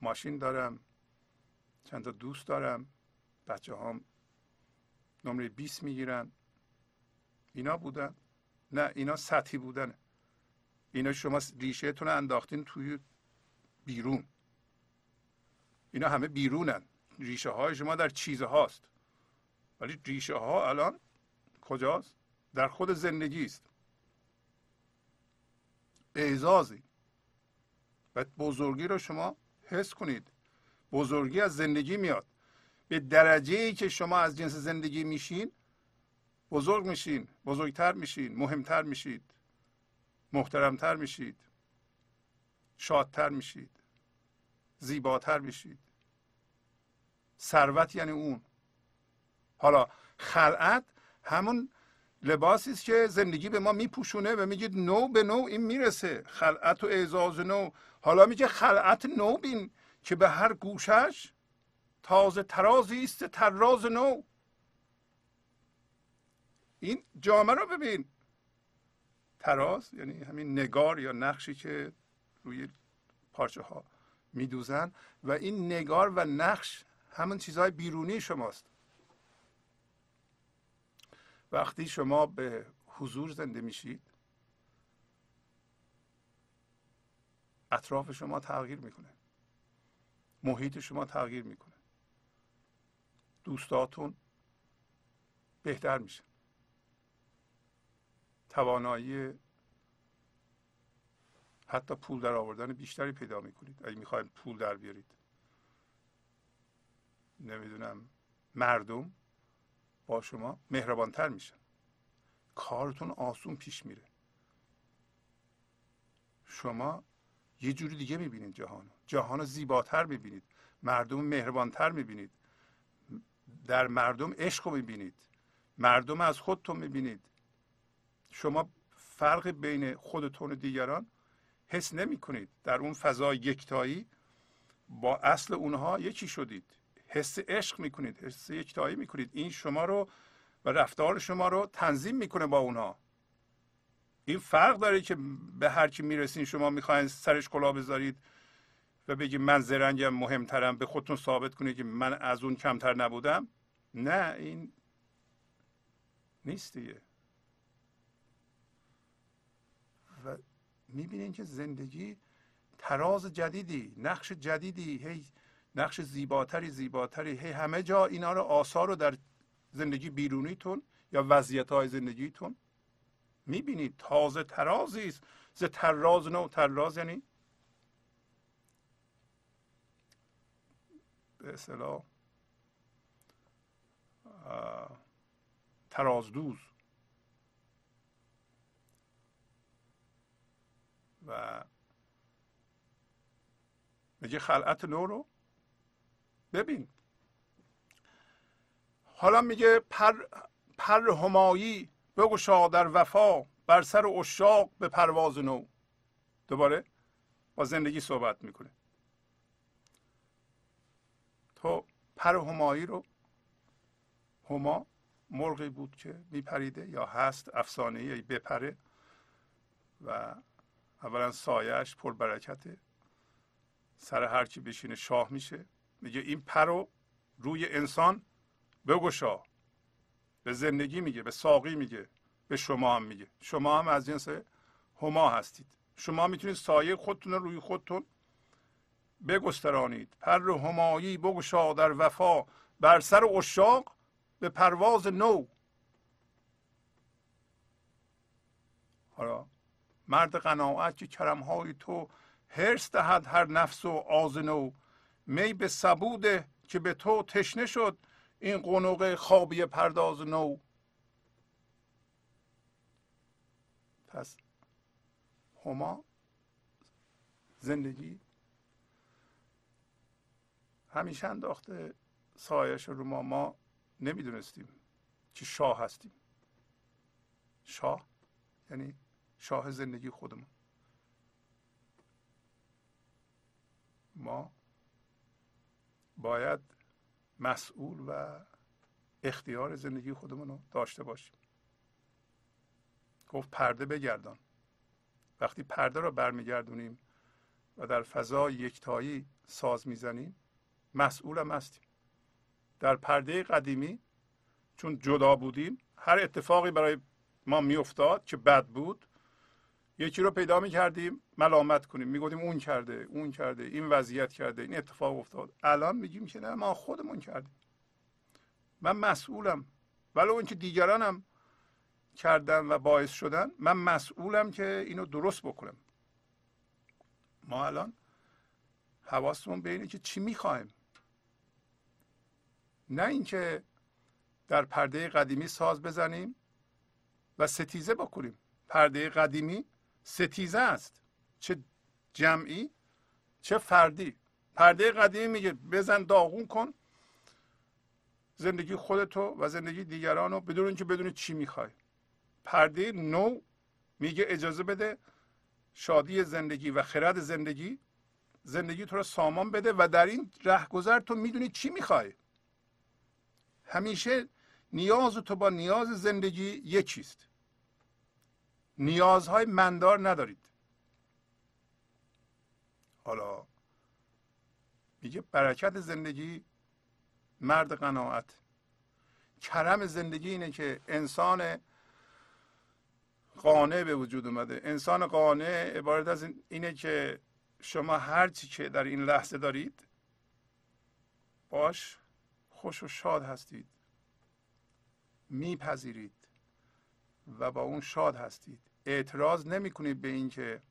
ماشین دارم چند تا دوست دارم بچه هم نمره 20 می‌گیرن. اینا بودن. نه اینا سطحی بودن. اینا شما ریشه تون انداختین توی بیرون. اینا همه بیرونن. ریشه های شما در چیزه هاست ولی ریشه ها الان کجاست؟ در خود زندگی است اعزازی. و بزرگی رو شما حس کنید. بزرگی از زندگی میاد. به درجه ای که شما از جنس زندگی میشین بزرگ میشین بزرگتر میشین مهمتر میشید محترمتر میشید شادتر میشید زیباتر میشید. ثروت یعنی اون. حالا خلعت همون لباسی است که زندگی به ما میپوشونه و میگه نو به نو این می‌رسه. خلعت و اعزاز نو. حالا میگه خلعت نو بین که به هر گوشش تازه ترازی است تراز نو. این جامعه رو ببین. تراز یعنی همین نگار یا نقشی که روی پارچه ها میدوزن و این نگار و نقش همون چیزهای بیرونی شماست. وقتی شما به حضور زنده میشید اطراف شما تغییر می‌کنه. محیط شما تغییر می‌کنه. دوستاتون بهتر میشه توانایی حتی پول در آوردن بیشتری پیدا می‌کنید. اگه می‌خواید پول در بیارید. نمی‌دونم مردم با شما مهربانتر میشن کارتون آسون پیش میره. شما یه جوری دیگه می‌بینید جهان جهان رو زیباتر می‌بینید. مردم مهربانتر می‌بینید. در مردم عشق رو می‌بینید. مردم از خودتون می‌بینید. شما فرق بین خودتون و دیگران حس نمی کنید در اون فضای یکتایی با اصل اونها یکی شدید. حس عشق می‌کنید حس یکتایی می‌کنید. این شما رو و رفتار شما رو تنظیم می‌کنه با اونها این فرق داره که به هر کی می‌رسین شما می‌خواین سرش کلا بذارید و بگید من زرنگم مهمترم. به خودتون ثابت کنید که من از اون کمتر نبودم. نه این نیست دیگه. و می‌بینین که زندگی تراز جدیدی نقش جدیدی. هی نقش زیباتری زیباتری. هی همه جا اینا رو آثار رو در زندگی بیرونیتون یا وضعیت های زندگیتون می‌بینید. تازه ترازی است. ز تراز نو تراز یعنی به اصطلاح ترازدوز و میگه خلعت نو رو ببین. حالا میگه پر پر همایی بگشا در وفا بر سر اشاق به پرواز نو. دوباره با زندگی صحبت می‌کنه. تو پر همایی رو هما مرغی بود که میپریده یا هست افسانه ای بپره و اولا سایش پر برکته سر هرچی بشینه شاه میشه. میگه این پر رو روی انسان بگشا. به زندگی میگه به ساقی میگه به شما هم میگه. شما هم از جنس هما هستید. شما می‌تونید سایه خودتون رو روی خودتون بگسترانید. پر همایی بگشا در وفا. بر سر اشاق به پرواز نو. حالا مرد قناعت که کرمهای تو هرس دهد هر نفس و آز نو. می به سبوده که به تو تشنه شد این قنوق خوابی پرداز نو. پس هما زندگی همیشه انداخته سایش رو ما. ما نمی‌دونستیم که شاه هستیم. شاه یعنی شاه زندگی خودمون. ما باید مسئول و اختیار زندگی خودمون رو داشته باشیم. گفت پرده بگردان. وقتی پرده رو برمیگردونیم و در فضای یکتایی ساز می‌زنیم مسئولم هستیم. در پرده قدیمی چون جدا بودیم هر اتفاقی برای ما میافتاد که بد بود یکی رو پیدا می‌کردیم ملامت کنیم. می‌گفتیم اون کرده اون کرده این وضعیت کرده این اتفاق افتاد. الان میگیم که نه ما خودمون کردیم. من مسئولم. ولو اینکه دیگرانم کردن و باعث شدن من مسئولم که اینو درست بکنم. ما الان حواستمون به اینه که چی می‌خوایم. نه اینکه در پرده قدیمی ساز بزنیم و ستیزه بکنیم. پرده قدیمی ستیزه است. چه جمعی چه فردی. پرده قدیمی میگه بزن داغون کن. زندگی خودتو و زندگی دیگران رو بدون اینکه بدون چی می‌خوای. پرده نو میگه اجازه بده شادی زندگی و خرد زندگی زندگی تو رو سامان بده و در این رهگذر تو می‌دونی چی می‌خوای. همیشه نیاز تو با نیاز زندگی یکیست. نیازهای مندار ندارید. حالا میگه برکت زندگی مرد قناعت. کرم زندگی اینه که انسان قانع به وجود اومده. انسان قانع عبارت از اینه که شما هر چی که در این لحظه دارید باش خوش و شاد هستید. میپذیرید و با اون شاد هستید. اعتراض نمی کنید به اینکه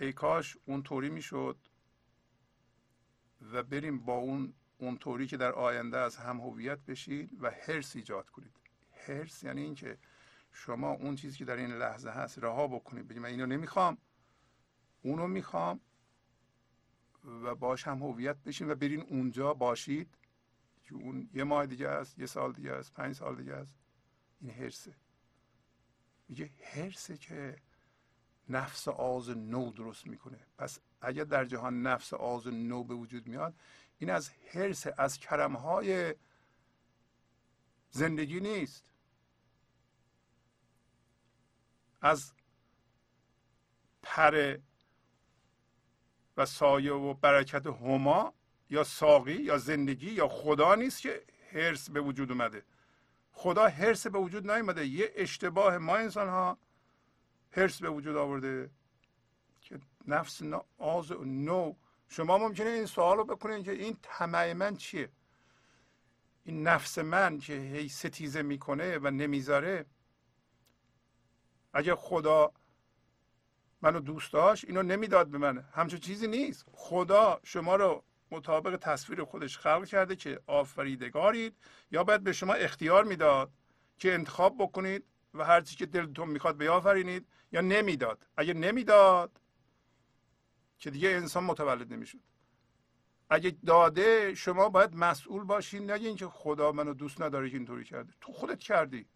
ای کاش اونطوری می‌شد و بریم با اون اونطوری که در آینده از هم هویت بشید و هرس ایجاد کنید. هرس یعنی اینکه شما اون چیزی که در این لحظه هست رها بکنید. بگید من اینو نمی‌خوام اونو می‌خوام و باش هم هویت بشین و برین اونجا باشید که اون یه ماه دیگه است یه سال دیگه است پنج سال دیگه است. این هرسه میگه هرسه که نفس آز نو درست می‌کنه. پس اگر در جهان نفس آز نو به وجود میاد این از هرس از کرمهای زندگی نیست. از پر و سایه و برکت هما یا ساقی یا زندگی یا خدا نیست که هرس به وجود اومده. خدا هرس به وجود نیومده یه اشتباه ما انسان ها هرس به وجود آورده که نفس آز نو. شما ممکنه این سوال رو بکنید که این طمع من چیه؟ این نفس من که هی ستیزه می‌کنه و نمی‌ذاره. اگه خدا منو دوست داشت اینو نمی‌داد به من. همچون چیزی نیست. خدا شما رو مطابق تصویر خودش خلق کرده که آفریدگارید یا باید به شما اختیار می‌داد که انتخاب بکنید و هر چی که دلتون می‌خواد بیافرینید یا نمی‌داد. اگه نمی‌داد که دیگه انسان متولد نمی‌شد. اگه داده شما باید مسئول باشین نگه اینکه خدا منو دوست نداره که اینطوری کرده. تو خودت کردی.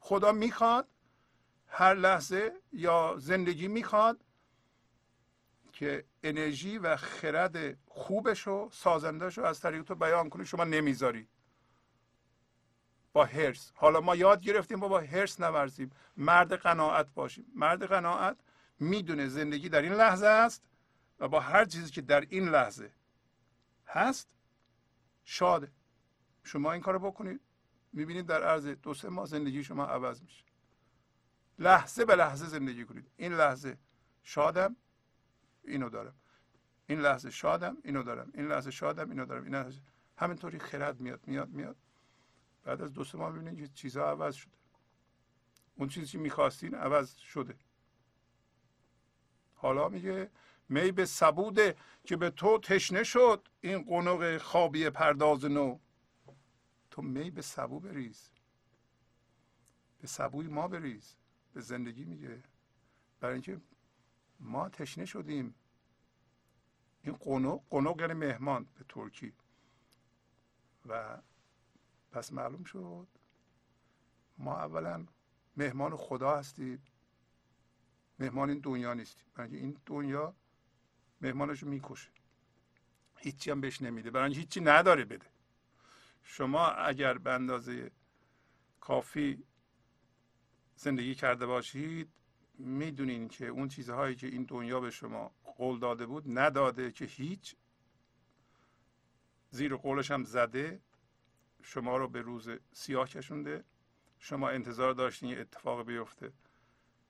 خدا می‌خواد هر لحظه یا زندگی می‌خواد که انرژی و خرد خوبش رو سازندش رو از طریق تو بیان کنی شما نمی‌ذاری. با هرس. حالا ما یاد گرفتیم با, با هرس نورزیم. مرد قناعت باشیم. مرد قناعت می‌دونه زندگی در این لحظه است و با هر چیزی که در این لحظه هست شاده. شما این کارو بکنید می‌بینید در عرض دو سه ماه زندگی شما عوض میشه. لحظه به لحظه زندگی کنید. این لحظه شادم. اینو دارم. این لحظه شادم اینو دارم. این لحظه شادم اینو دارم. این لحظه همینطوری خرد میاد میاد میاد. بعد از دو سه ماه ببینید که چیزها عوض شده. اون چیزی که می‌خواستین عوض شده. حالا میگه می به سبوده که به تو تشنه شد این قنق خوابی پرداز نو. تو می به سبو بریز. به سبوی ما بریز. به زندگی میگه. برای اینکه ما تشنه شدیم. این قنق قنق یعنی مهمان به ترکی. و پس معلوم شد ما اولا مهمان خدا هستیم مهمان این دنیا نیستیم. برای این دنیا مهمانش رو می‌کشه. هیچی هم بهش نمیده. برای هیچی نداره بده. شما اگر به اندازه کافی زندگی کرده باشید می‌دونین که اون چیزهایی که این دنیا به شما قول داده بود نداده که هیچ. زیر قولش هم زده. شما رو به روز سیاه کشونده. شما انتظار داشتین یه اتفاق بیفته.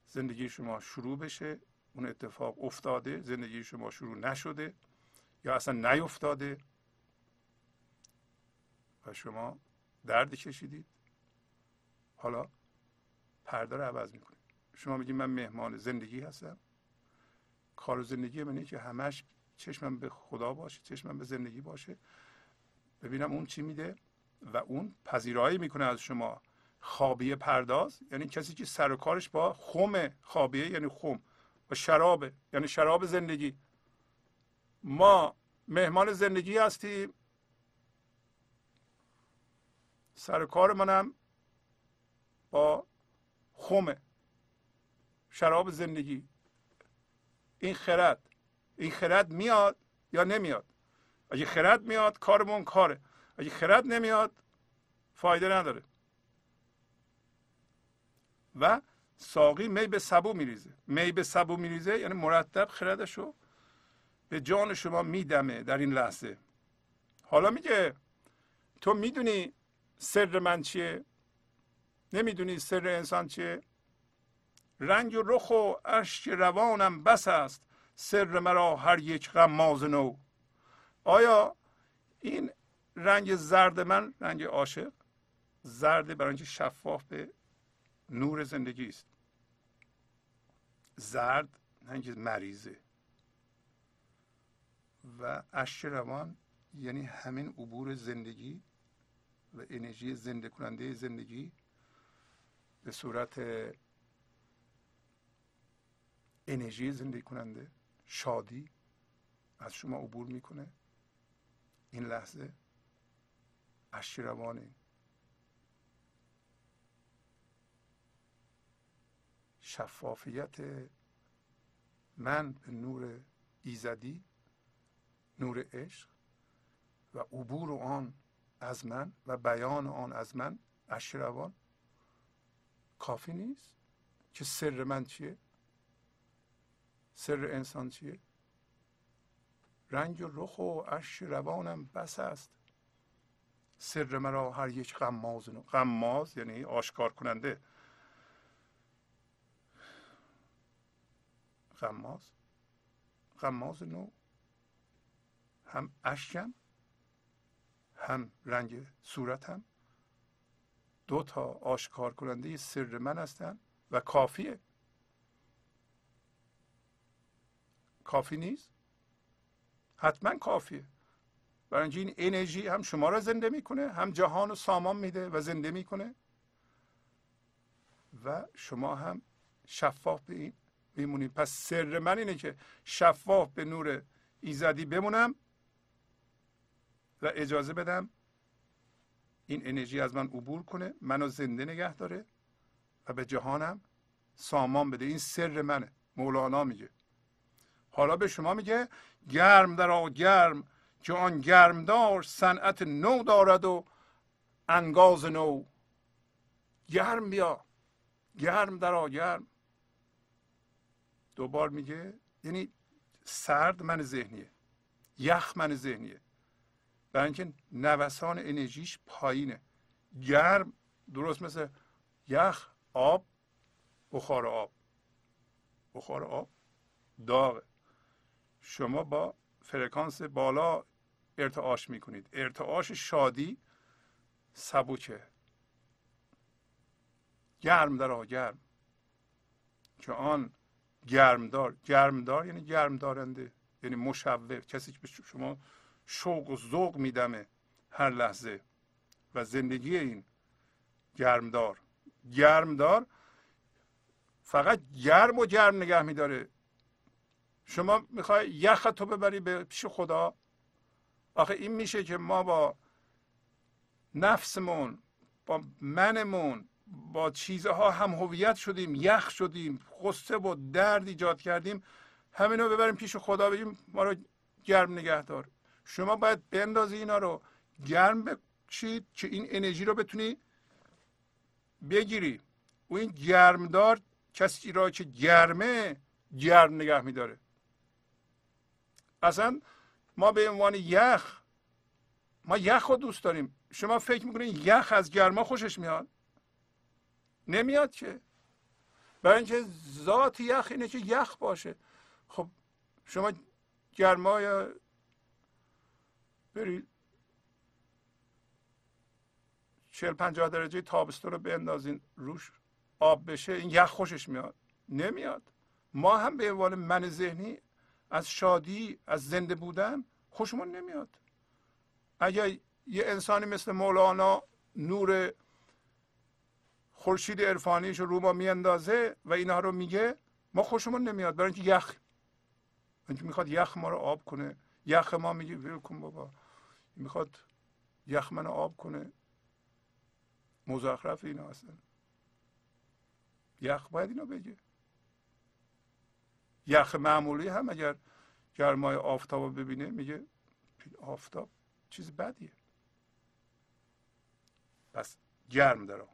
زندگی شما شروع بشه. اون اتفاق افتاده. زندگی شما شروع نشده. یا اصلا نیفتاده. و شما درد کشیدید. حالا پرده رو عوض می‌کنید. شما میگید من مهمان زندگی هستم. کار زندگی منه که همش چشمم به خدا باشه چشمم به زندگی باشه. ببینم اون چی میده و اون پذیرایی می‌کنه از شما. خوابیه پرداز یعنی کسی که سر و کارش با خوم خوابیه یعنی خوم و شرابه یعنی شراب زندگی. ما مهمان زندگی هستیم. سر کار منم با خومه شراب زندگی. این خرد. این خرد میاد یا نمیاد؟ اگه خرد میاد کارمون کاره. اگه خرد نمیاد فایده نداره. و ساقی می به سبو میریزه. می به سبو میریزه یعنی مرتب خردشو به جان شما میدمه در این لحظه. حالا میگه تو می‌دونی سر من چیه؟ نمی‌دونی سر انسان چیه؟ رنگ رخ و اشک روانم بس است سر مرا هر یک غماز نو. آیا این رنگ زرد من رنگ عاشق؟ زرد برای اینکه شفاف به نور زندگی است. زرد رنگ مریضه. و اشک روان یعنی همین عبور زندگی و انرژی زنده کننده زندگی به صورت انرژی زنده کننده شادی از شما عبور می‌کنه. این لحظه اشیروانی شفافیت من به نور ایزدی نور عشق و عبور آن از من و بیان آن از من اشروان کافی نیست؟ که سر من چیه؟ سر انسان چیه؟ رنگ و رخ و اش روانم بس است. سر مرا هر یک غماز غماز یعنی آشکار کننده. غماز. غماز نو. هم اشکم هم رنگ صورتم. دو تا آشکار کننده سر من هستند و کافیه. کافی نیست؟ حتما کافیه. برای این انرژی هم شما را زنده می‌کنه هم جهان رو سامان میده و زنده می‌کنه. و شما هم شفاف به این میمونید پس سر من اینه که شفاف به نور ایزدی بمونم و اجازه بدم این انرژی از من عبور کنه منو زنده نگه داره و به جهانم سامان بده. این سر منه. مولانا میگه. حالا به شما میگه گرم در گرم. جان گرمدار صنعت نو دارد و انگاز نو. گرم بیا. گرم در گرم. دوبار میگه یعنی سرد من ذهنیه. یخ من ذهنیه. برای اینکه نوسان انرژیش پایینه. گرم درست مثل یخ آب بخار آب. بخار آب داغه. شما با فرکانس بالا ارتعاش می‌کنید. ارتعاش شادی سبوکه. گرم در گرم. که آن گرمدار گرمدار یعنی گرم دارنده یعنی مشوق کسی که به شما شوق و ذوق میدمه هر لحظه. و زندگی این گرمدار. گرمدار فقط گرم و گرم نگه میداره. شما می‌خوای یخ تو ببری به پیش خدا؟ آخه این میشه که ما با نفسمون با منمون با چیزها هم هویت شدیم یخ شدیم غصه و درد ایجاد کردیم همین رو ببریم پیش خدا بگیم ما رو گرم نگه دار. شما باید بندازی اینا رو. گرم بشید که این انرژی رو بتونی بگیری. و این گرمدار کسی را که گرمه گرم نگه میداره. اصلا ما به عنوان یخ ما یخ رو دوست داریم. شما فکر می‌کنید یخ از گرما خوشش میاد؟ نمیاد که. برای اینکه ذات یخ اینه که یخ باشه. خب شما گرمای برید چهل پنجاه درجه تابستون رو بندازین روش آب بشه این یخ خوشش میاد. نمیاد. ما هم به عنوان من ذهنی از شادی از زنده بودن خوشمون نمیاد. اگر یه انسانی مثل مولانا نور خورشید عرفانیش رو ما میاندازه و اینها رو میگه ما خوشمون نمیاد. برای اینکه یخ اینکه می‌خواد یخ ما رو آب کنه. یخ ما میگه ول کن بابا. می‌خواد یخ منو آب کنه. مزخرف اینا هستن یخ باید اینو بگه. یخ معمولی هم اگر گرمای آفتاب رو ببینه میگه آفتاب چیز بدیه. پس گرم داره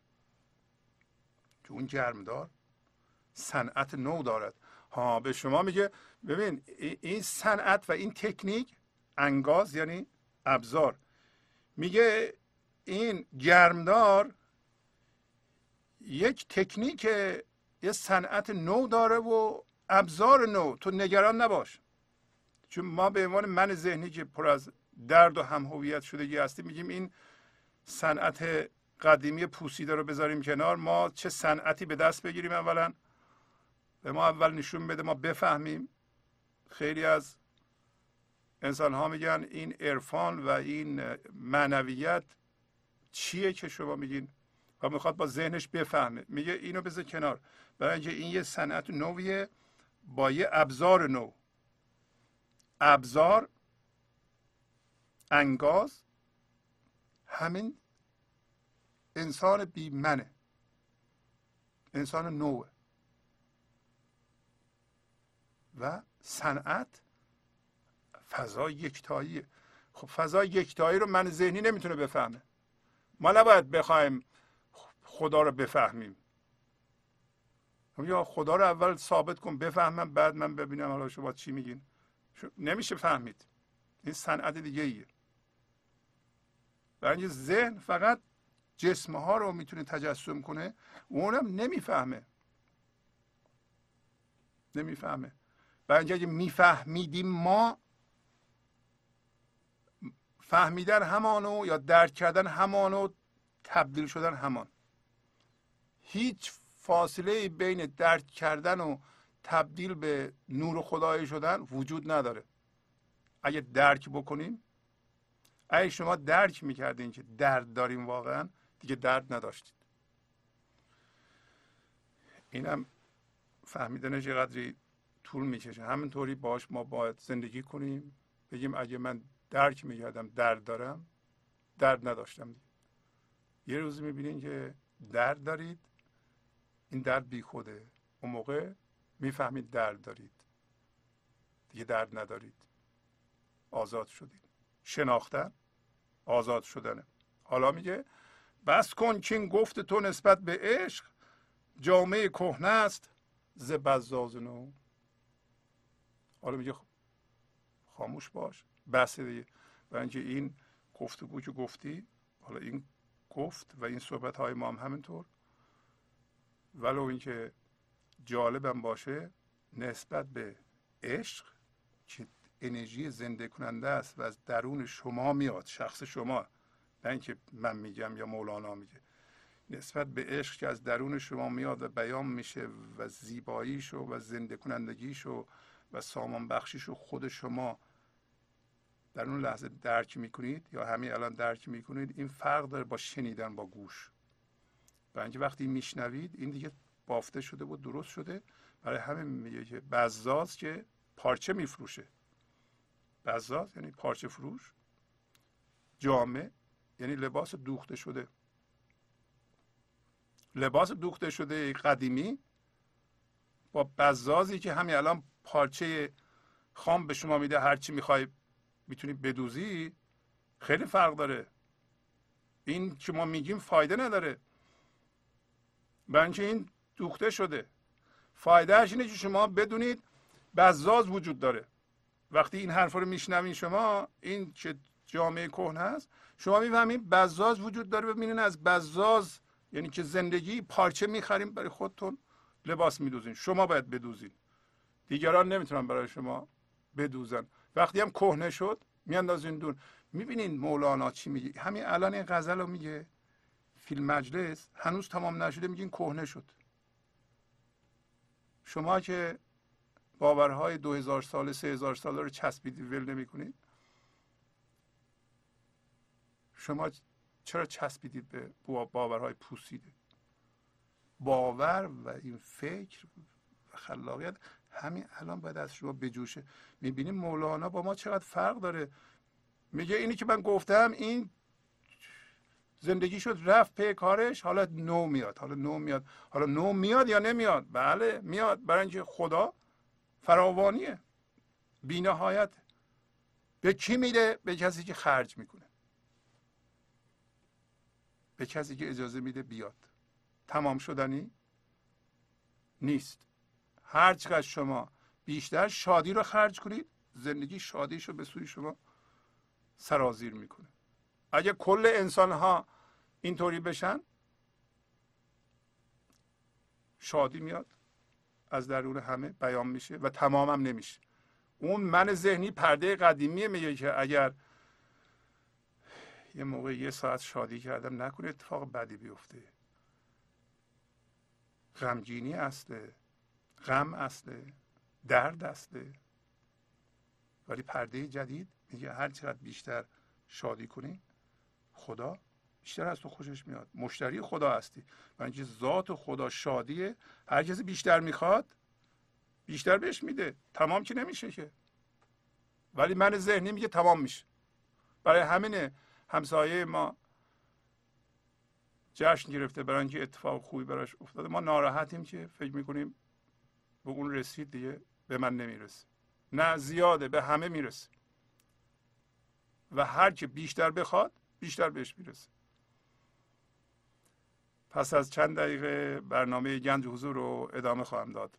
که اون گرمدار صنعت نو دارد. ها به شما میگه ببین این صنعت و این تکنیک انگاز یعنی ابزار. میگه این گرمدار یک تکنیک یه صنعت نو داره و ابزار نو تو نگران نباش. چون ما به عنوان من ذهنی که پر از درد و هم هویت شدگی هستیم میگیم این صنعت قدیمی پوسیده رو بذاریم کنار. ما چه صنعتی به دست بگیریم اولا؟ به ما اول نشون بده ما بفهمیم. خیلی از انسان ها میگن این عرفان و این معنویت چیه که شما میگین؟ و می‌خواد با ذهنش بفهمه. میگه اینو بذار کنار. برای اینکه این یه صنعت نویه. با یه ابزار نو. ابزار انگاز همین انسان بی منه. انسان نوه. و صنعت فضا یکتاییه. خب فضا یکتایی رو من ذهنی نمی‌تونه بفهمه. ما نباید بخوایم خدا رو بفهمیم. یا خدا رو اول ثابت کن بفهمم بعد من ببینم حالا شما چی میگین. نمیشه فهمید. این صنعت دیگه ایه. برای ذهن فقط جسم ها رو می‌تونه تجسم کنه اونم نمی‌فهمه. نمی‌فهمه. برای اگه میفهمیدیم ما فهمیدن همانو یا درک کردن همانو تبدیل شدن همان. هیچ فاصله بین درک کردن و تبدیل به نور خدایی شدن وجود نداره. اگه درک بکنیم اگه شما درک می‌کردین که درد داریم واقعا دیگه درد نداشتید. اینم فهمیدنش یه قدری طول می‌کشه. همینطوری باش ما باید زندگی کنیم. بگیم اگه من درک می‌کردم درد دارم درد نداشتم. یه روز می‌بینین که درد دارید. این درد بی خوده. اون موقع می‌فهمید درد دارید. دیگه درد ندارید. آزاد شدید. شناختن؟ آزاد شدنه. حالا میگه بس کن که این گفت تو نسبت به عشق جامعه کهنه است. ز بزاز نو. حالا میگه خاموش باش. بس دیگه. و اینکه این گفتگو که گفتی حالا این گفت و این صحبت های ما هم همینطور. ولو اینکه جالبم باشه نسبت به عشق که انرژی زنده کننده است و از درون شما میاد شخص شما. نه اینکه من میگم یا مولانا میگه. نسبت به عشق که از درون شما میاد و بیان میشه و زیباییشو و زنده کنندگیشو و سامان بخشیشو خود شما در اون لحظه درک می‌کنید یا همین الان درک می‌کنید این فرق داره با شنیدن با گوش. و اینکه وقتی میشنوید این دیگه بافته شده و درست شده. برای همین میگه که بزاز که پارچه میفروشه. بزاز یعنی پارچه فروش. جامعه یعنی لباس دوخته شده. لباس دوخته شده قدیمی با بزازی که همین الان پارچه خام به شما میده هرچی می‌خوای می‌تونی بدوزی خیلی فرق داره. این که ما میگیم فایده نداره. برای این دوخته شده. فایدهش اینه که شما بدونید بزاز وجود داره. وقتی این حرف رو میشنوین شما این که جامعه کهنه هست شما می‌فهمید بزاز وجود داره. ببینین از بزاز یعنی که زندگی پارچه می‌خریم برای خودتون لباس میدوزین. شما باید بدوزین. دیگران نمی‌تونن برای شما بدوزن. وقتی هم کهنه شد میاندازین دور. می‌بینین مولانا چی میگه؟ همین الان این غزل رو میگه. فیلم مجلس هنوز تمام نشده میگین کهنه شد. شما که باورهای دو هزار سال سه هزار سال رو چسبیدید ول نمی‌کنید. شما چرا چسبیدید به باورهای پوسیده؟ باور و این فکر و خلاقیت همین الان باید از شما بجوشه. می‌بینیم مولانا با ما چقدر فرق داره. میگه اینی که من گفتم این زندگی شد رفت پی کارش حالا نو میاد حالا نو میاد. حالا نو میاد یا نمیاد؟ بله میاد. برای اینکه خدا فراوانیه. بینهایت. به کی میده؟ به کسی که خرج می‌کنه. به کسی که اجازه میده بیاد. تمام شدنی نیست. هر چقدر شما بیشتر شادی رو خرج کنید زندگی شادیش رو به سوی شما سرازیر می‌کنه. اگه کل انسان ها اینطوری بشن شادی میاد از درون همه بیان میشه و تمامم نمیشه. اون من ذهنی پرده قدیمی میگه که اگر یه موقع یه ساعت شادی کردم نکنه اتفاق بدی بیفته. غمگینی اصله غم اصله درد اصله. ولی پرده جدید میگه هر چقدر بیشتر شادی کنی خدا بیشتر از تو خوشش میاد. مشتری خدا هستی. و اینکه ذات خدا شادیه هر کسی بیشتر می‌خواد بیشتر بهش میده. تمام که نمیشه که. ولی من ذهنی میگه تمام میشه. برای همین همسایه ما جشن گرفته برای اینکه اتفاق خوبی براش افتاده. ما ناراحتیم که فکر می‌کنیم به اون رسید دیگه به من نمی‌رسه. نه زیاده به همه می‌رسه. و هر که بیشتر بخواد بیشتر بهش می‌رسه. پس از چند دقیقه برنامه گنج حضور رو ادامه خواهم داد.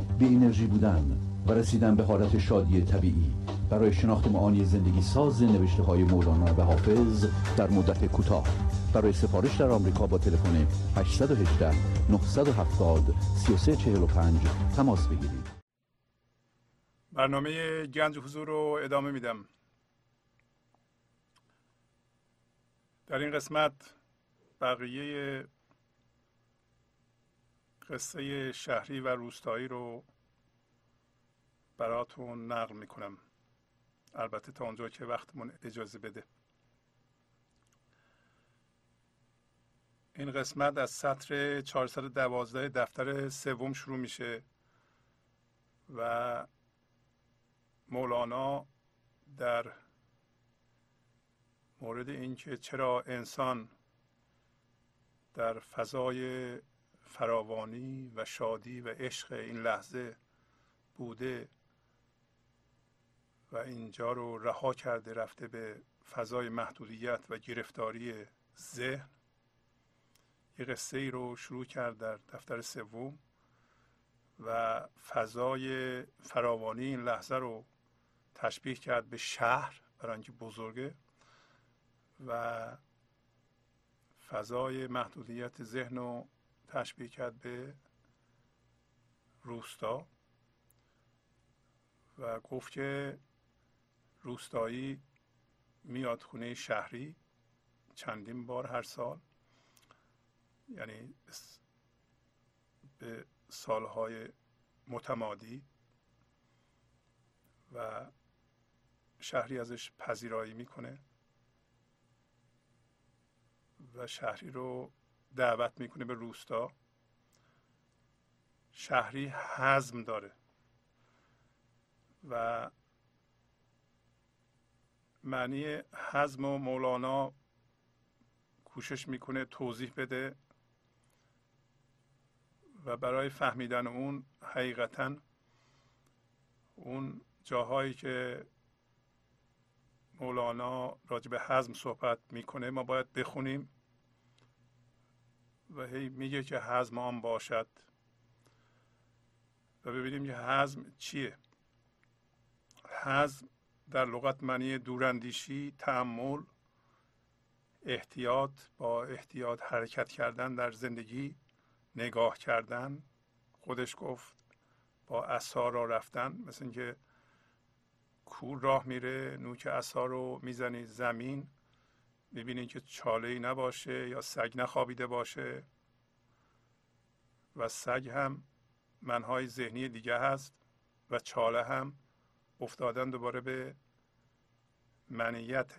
بی انرژی بودن و رسیدن به حالت شادی طبیعی. برای شناخت معانی زندگی ساز نوشته های مولانا و حافظ در مدت کوتاه. برای سفارش در آمریکا با تلفن 818 970 3345 تماس بگیرید. برنامه گنج حضور رو ادامه میدم. در این قسمت بقیه قصه شهری و روستایی رو براتون نقل می‌کنم. البته تا اونجا که وقتمون اجازه بده. این قسمت از سطر 412 دفتر سوم شروع میشه و مولانا در مورد اینکه چرا انسان در فضای فراوانی و شادی و عشق این لحظه بوده اینجا رو رها کرده رفته به فضای محدودیت و گرفتاری ذهن. یه قصه ای رو شروع کرد در دفتر سوم و فضای فراوانی این لحظه رو تشبیه کرد به شهر برای اینکه بزرگه و فضای محدودیت ذهن رو تشبیه کرد به روستا و گفت که روستایی میاد خونه شهری چندین بار هر سال. یعنی به سالهای متمادی و شهری ازش پذیرایی می‌کنه و شهری رو دعوت می‌کنه به روستا. شهری حزم داره و معنی حزم و مولانا کوشش می‌کنه توضیح بده و برای فهمیدن اون حقیقتا اون جاهایی که مولانا راجع به حزم صحبت می‌کنه ما باید بخونیم و هی میگه که حزم آن باشد و ببینیم که حزم چیه. حزم در لغت معنی دوراندیشی تعمل احتیاط با احتیاط حرکت کردن در زندگی نگاه کردن خودش گفت با اصا را رفتن مثل اینکه کور راه میره نوک اصا رو می‌زنی زمین می‌بینید که چاله ای نباشه یا سگ نخوابیده باشه. و سگ هم منهای ذهنی دیگه هست و چاله هم افتادن دوباره به منیت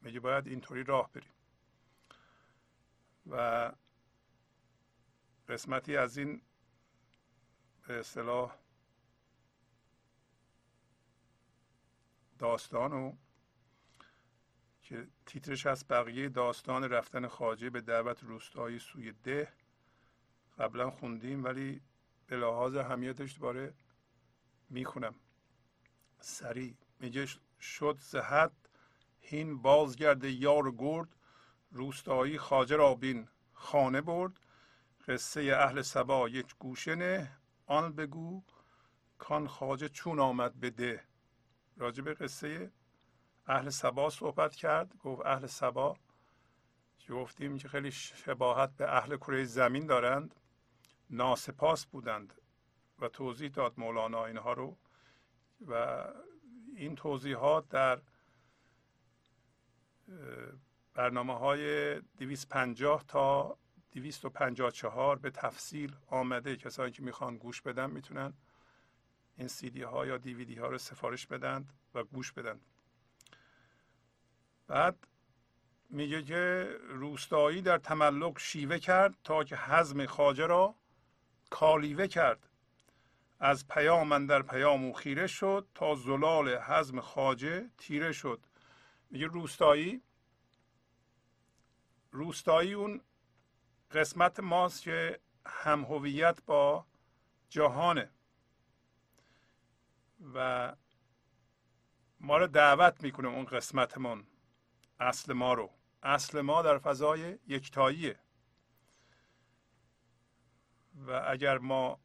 میگه باید اینطوری راه بریم. و قسمتی از این به اصطلاح داستانو که تیترش از بقیه داستان رفتن خاجه به دعوت روستایی سوی ده قبلا خوندیم ولی به لحاظ همیتش دوباره می‌خونم. سریع. میگه شد زهد هین بازگرد یار گرد روستایی خاجه را بین خانه برد. قصه اهل سبا یک گوشه نه آن بگو کان خاجه چون آمد به ده. راجع به قصه اهل سبا صحبت کرد. گفت اهل سبا گفتیم که خیلی شباهت به اهل کره زمین دارند. ناسپاس بودند و توضیح داد مولانا اینها رو. و این توضیحات در برنامه های 250 تا 254 به تفصیل آمده. کسانی که می‌خوان گوش بدن می‌تونن این سی ها یا دیویدی ها رو سفارش بدن و گوش بدن. بعد میگه که روستایی در تملک شیوه کرد تا که حزم خاجه را کالیوه کرد. از پیام در پیام او خیره شد تا زلال حزم خاجه تیره شد. میگه روستایی؟ روستایی اون قسمت ماست که هم هویت با جهانه. و ما رو دعوت می‌کنه اون قسمتمون اصل ما رو. اصل ما در فضای یکتاییه. و اگر ما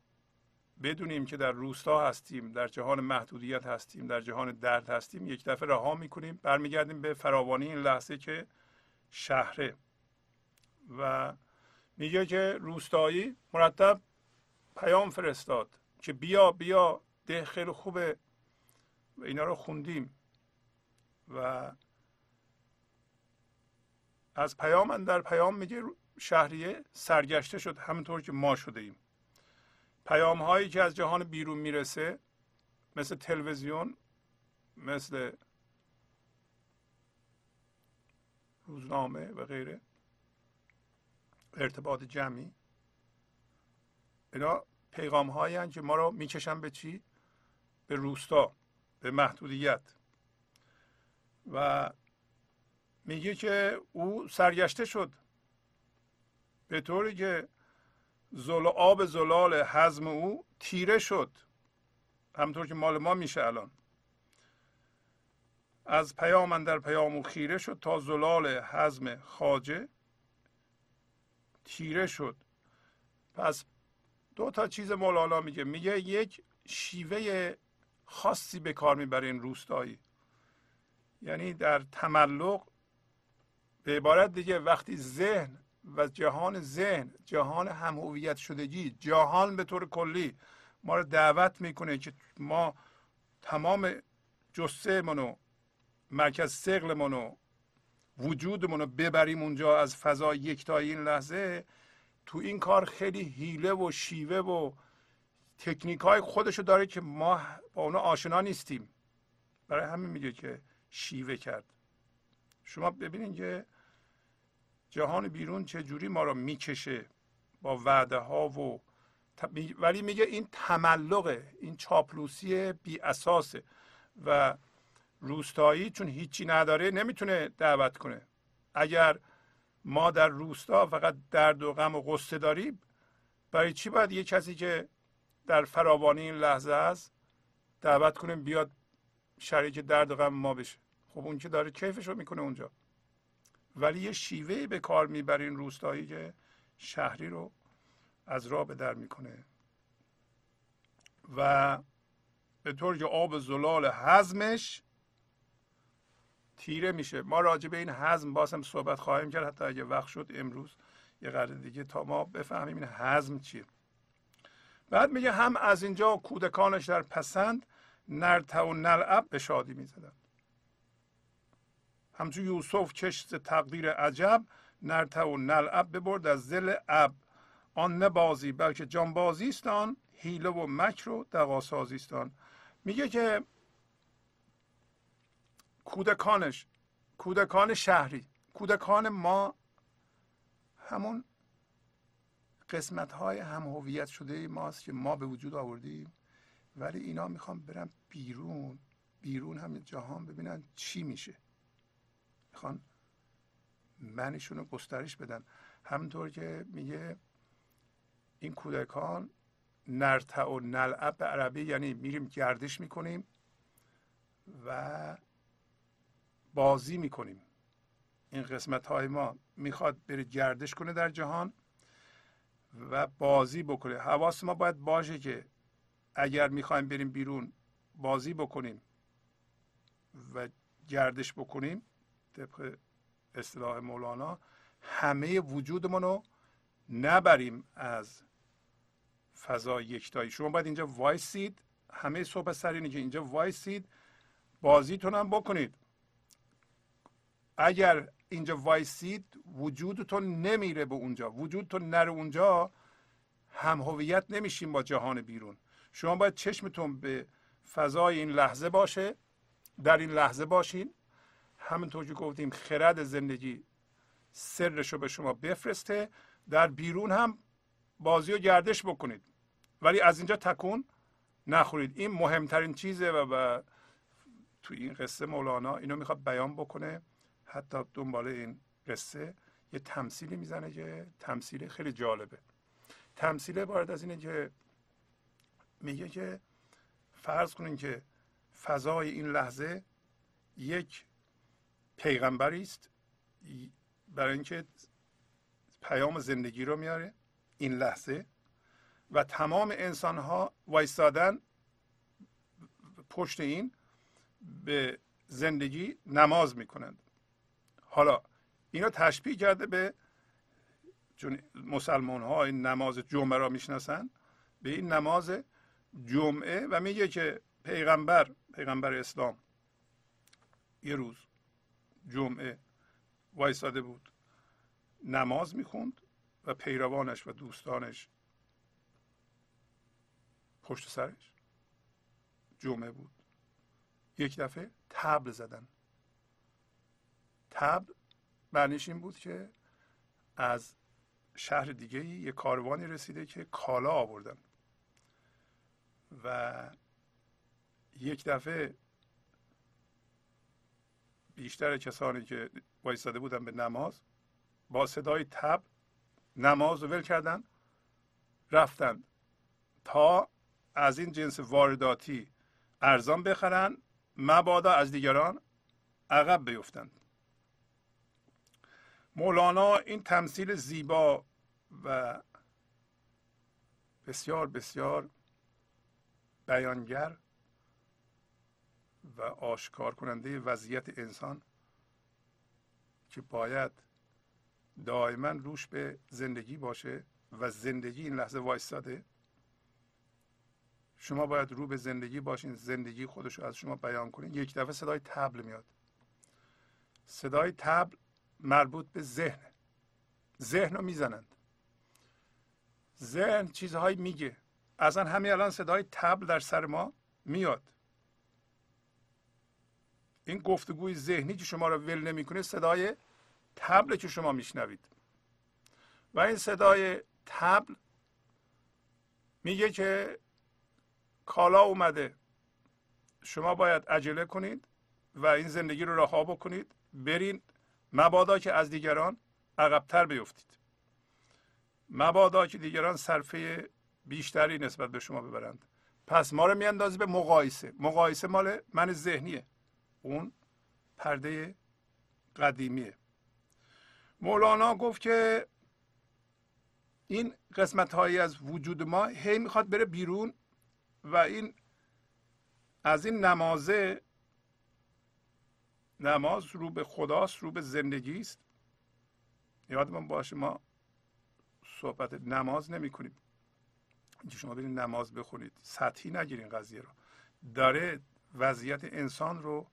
بدونیم که در روستا هستیم در جهان محدودیت هستیم در جهان درد هستیم یک دفعه رها می‌کنیم برمیگردیم به فراوانی این لحظه که شهره. و میگه که روستایی مرتب پیام فرستاد که بیا بیا ده خیلی خوبه. و اینا رو خوندیم. و از پیام در پیام میگه شهریه سرگشته شد همونطور که ما شده ایم پیام هایی که از جهان بیرون می‌رسه مثل تلویزیون مثل روزنامه و غیره ارتباط جمعی اینا پیغام هایی که ما رو می‌کشن به چی؟ به روستا به محدودیت و میگه که او سرگشته شد به طوری که زل آب زلال حزم او تیره شد. همطور که مال ما میشه الان. از پیام در پیام او خیره شد تا زلال حزم خاجه تیره شد. پس دو تا چیز مولانا میگه. میگه یک شیوه خاصی به کار می‌بره این روستایی. یعنی در تملق به عبارت دیگه وقتی ذهن و جهان ذهن جهان هم هویت شدگی جهان به طور کلی ما رو دعوت می‌کنه که ما تمام جسه منو مرکز سقل منو وجودمون رو ببریم اونجا از فضا یکتایی این لحظه تو این کار خیلی حیله و شیوه و تکنیک های خودشو داره که ما با اونا آشنا نیستیم. برای همین میگه که شیوه کرد. شما ببینید که جهان بیرون چه جوری ما رو می‌کشه با وعده ها و ولی میگه این تملقه این چاپلوسی بی اساسه و روستایی چون هیچی نداره نمی‌تونه دعوت کنه. اگر ما در روستا فقط درد و غم و غصه داریم برای چی باید یه کسی که در فراوانی این لحظه است دعوت کنیم بیاد شریک درد و غم ما بشه؟ خب اون که داره کیفش رو می‌کنه اونجا. ولی یه شیوه به کار می‌برین روستایی که شهری رو از راه به در می‌کنه. و به طور که آب زلال حزمش تیره میشه. ما راجع به این حزم بازم صحبت خواهیم کرد. حتی اگه وقت شد امروز یه قرار دیگه تا ما بفهمیم این حزم چیه. بعد میگه هم از اینجا کودکانش در پسند نرته و نلعب به شادی می‌زدند همچون یوسف چشت تقدیر عجب نرته و نلعب ببرد از زل اب. آن نه بازی بلکه جانبازی است آن حیله و مکر و دقاسازی است میگه که کودکانش کودکان شهری کودکان ما همون قسمت های هم هویت شده ماست که ما به وجود آوردیم. ولی اینا می‌خوام برن بیرون بیرون هم جهان ببینن چی میشه. می‌خوان منشون رو گسترش بدن. همونطور که میگه این کودکان نرتع و نلعب به عربی یعنی میریم گردش می‌کنیم و بازی می‌کنیم. این قسمت های ما می‌خواد بره گردش کنه در جهان و بازی بکنه. حواس ما باید باشه که اگر می‌خوایم بریم بیرون بازی بکنیم و گردش بکنیم طبق اصطلاح مولانا همه وجودمون رو نبریم از فضا یکتایی. شما باید اینجا وایسید همه صحبت سر که اینجا وایسید بازیتون هم بکنید. اگر اینجا وایسید وجودتون نمیره به اونجا. وجودتون نره اونجا هم هویت نمیشیم با جهان بیرون. شما باید چشمتون به فضای این لحظه باشه. در این لحظه باشین. همونطور که گفتیم خرد زندگی سرش رو به شما بفرسته. در بیرون هم بازی و گردش بکنید. ولی از اینجا تکون نخورید. این مهمترین چیزه و, و تو این قصه مولانا اینو می‌خواد بیان بکنه. حتی دنبال این قصه یه تمثیلی می‌زنه که تمثیل خیلی جالبه. تمثیل وارد از اینه که میگه که فرض کنین که فضای این لحظه یک پیغمبری است. برای اینکه پیام زندگی رو میاره این لحظه و تمام انسان ها وایستادن پشت این به زندگی نماز می‌کنند. حالا اینو تشبیه کرده به چون مسلمان ها این نماز جمعه را می‌شناسن به این نماز جمعه و میگه که پیغمبر پیغمبر اسلام یه روز جمعه وایساده بود. نماز می‌خوند و پیروانش و دوستانش پشت سرش. جمعه بود. یک دفعه تبل زدن. تبل معنیش این بود که از شهر دیگه یه کاروانی رسیده که کالا آوردن. و یک دفعه بیشتر کسانی که وایستاده بودن به نماز با صدای تب نماز رو ول کردن رفتن تا از این جنس وارداتی ارزان بخرن مبادا از دیگران عقب بیفتند مولانا این تمثیل زیبا و بسیار بسیار بیانگر و آشکار کننده وضعیت انسان که باید دائما روش به زندگی باشه و زندگی این لحظه وایستاده. شما باید رو به زندگی باشین زندگی خودش رو از شما بیان کنین. یک دفعه صدای تبل میاد. صدای تبل مربوط به ذهن. ذهن رو می‌زنند. ذهن چیزهایی میگه. اصلا همین الان صدای تبل در سر ما میاد. این گفتگوی ذهنی که شما رو ول نمی‌کنه صدای تبل که شما میشنوید. و این صدای تبل میگه که کالا اومده. شما باید عجله کنید و این زندگی رو رها بکنید. برین مبادا که از دیگران عقبتر بیفتید. مبادا که دیگران صرفه بیشتری نسبت به شما ببرند. پس ما رو میاندازی به مقایسه. مقایسه مال من ذهنیه. اون پرده قدیمیه. مولانا گفت که این قسمت هایی از وجود ما هی می‌خواد بره بیرون و این از این نمازه نماز رو به خداست رو به زندگی است یادمان باشه ما صحبت نماز نمی کنیم شما برید نماز بخونید. سطحی نگیرین قضیه رو. داره وضعیت انسان رو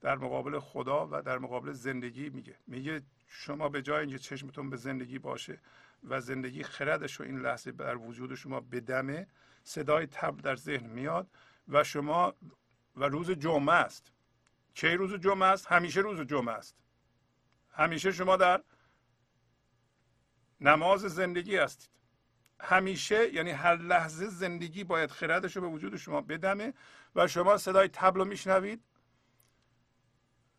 در مقابل خدا و در مقابل زندگی میگه. میگه شما به جای اینکه چشمتون به زندگی باشه و زندگی خردش رو این لحظه در وجود شما بدمه صدای تبل در ذهن میاد و شما و روز جمعه است. کی روز جمعه است؟ همیشه روز جمعه است. همیشه شما در نماز زندگی هستید. همیشه یعنی هر لحظه زندگی باید خردش رو به وجود شما بدمه و شما صدای تبل رو میشنوید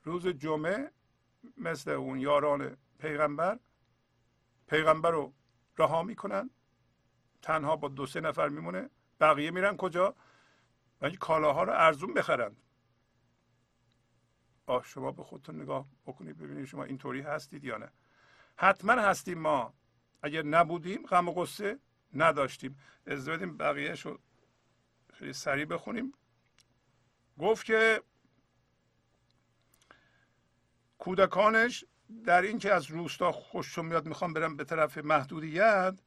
روز جمعه مثل اون یاران پیغمبر پیغمبر رو رها می‌کنن. تنها با دو سه نفر میمونه. بقیه میرن کجا؟ و کالاها رو ارزون بخرند آه شما به خودتون نگاه بکنید ببینید شما اینطوری هستید یا نه. حتما هستیم ما. اگر نبودیم غم و غصه نداشتیم. از بدیم بقیه شو خیلی سریع بخونیم. گفت که کودکانش در اینکه از روستا خوششون میاد می‌خوام برم به طرف محدودیت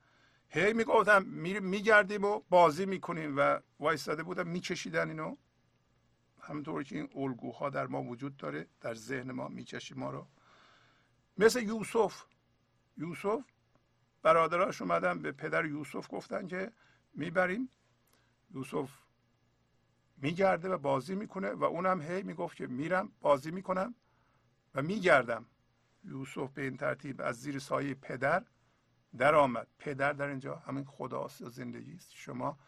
هی می‌گفتم میگردیم و بازی می‌کنیم و وایستاده بودم میکشیدن اینو. همونطور که این الگوها در ما وجود داره در ذهن ما می‌کشی ما رو. مثل یوسف. یوسف برادراش اومدن به پدر یوسف گفتن که می‌بریم. یوسف میگرده و بازی می‌کنه و اونم هی می‌گفت که میرم بازی می‌کنم. و میگردم. یوسف به این ترتیب از زیر سایه پدر در آمد پدر در اینجا همین خداست و زندگی است. شما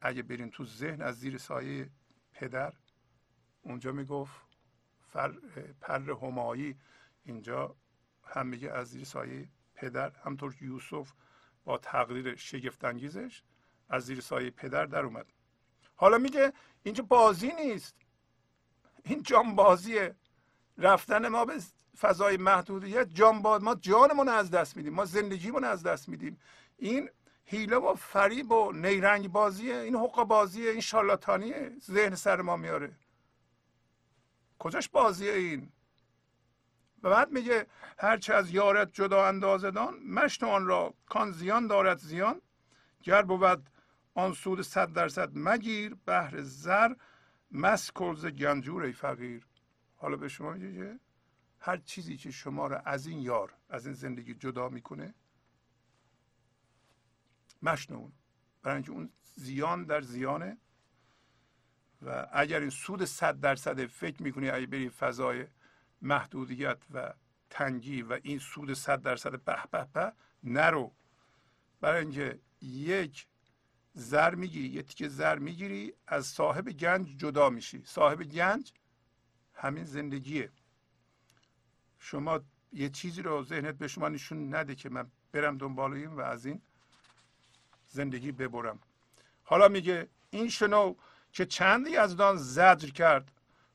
اگه بریم تو ذهن از زیر سایه پدر اونجا می‌گفت فر پر همایی. اینجا هم میگه از زیر سایه پدر. همطور که یوسف با تقدیر شگفتانگیزش از زیر سایه پدر در اومد حالا میگه اینجا بازی نیست. این جانبازیه رفتن ما به فضای محدودیت جانباز ما جانمون از دست میدیم ما زندگیمون از دست میدیم. این هیله و فریب و نیرنگ بازیه این حق بازیه این شارلاتانیه ذهن سر ما میاره. کجاش بازیه این؟ و بعد میگه هرچه از یارت جدا اندازدان مشت آن را کان زیان دارد زیان. گر بود آن سود صد درصد مگیر بهر زر مس کلز گنجور ای فقیر. حالا به شما میگه هر چیزی که شما را از این یار از این زندگی جدا می‌کنه مشنون برای اینکه اون زیان در زیانه. و اگر این سود صد درصد فکر می‌کنی اگه بری فضای محدودیت و تنگی و این سود صد درصد به به به نرو. برای اینکه یک زر می‌گیری یه تیکه زر می‌گیری از صاحب گنج جدا میشی. صاحب گنج همین زندگیه. شما یه چیزی رو ذهنت به شما نشون نده که من برم دنبال این و از این زندگی ببرم. حالا میگه این شنو که چندی از دان زجر کرد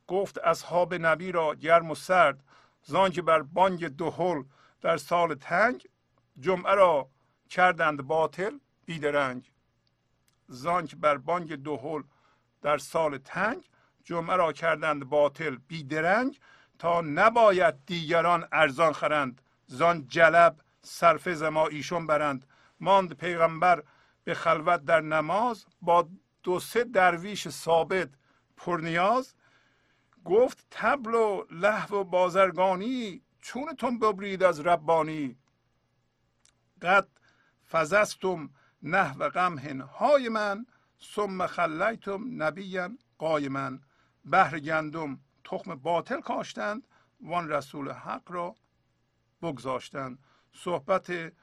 گفت اصحاب نبی را گرم و سرد زان بر بانگ دهل در سال تنگ جمعه را کردند باطل بیدرنگ. زان که بر بانگ دهل در سال تنگ جمعه را کردند باطل بیدرنگ تا نباید دیگران ارزان خرند. زان جلب صرف زما ایشون برند. ماند پیغمبر به خلوت در نماز با دو سه درویش ثابت پرنیاز گفت تبل و لحو و بازرگانی چونتون ببرید از ربانی؟ قد فزستم نحو غمهن های من ثم خلیتم نبیا قایما. بهر گندم تخم باطل کاشتند وان رسول حق را بگذاشتند. صحبت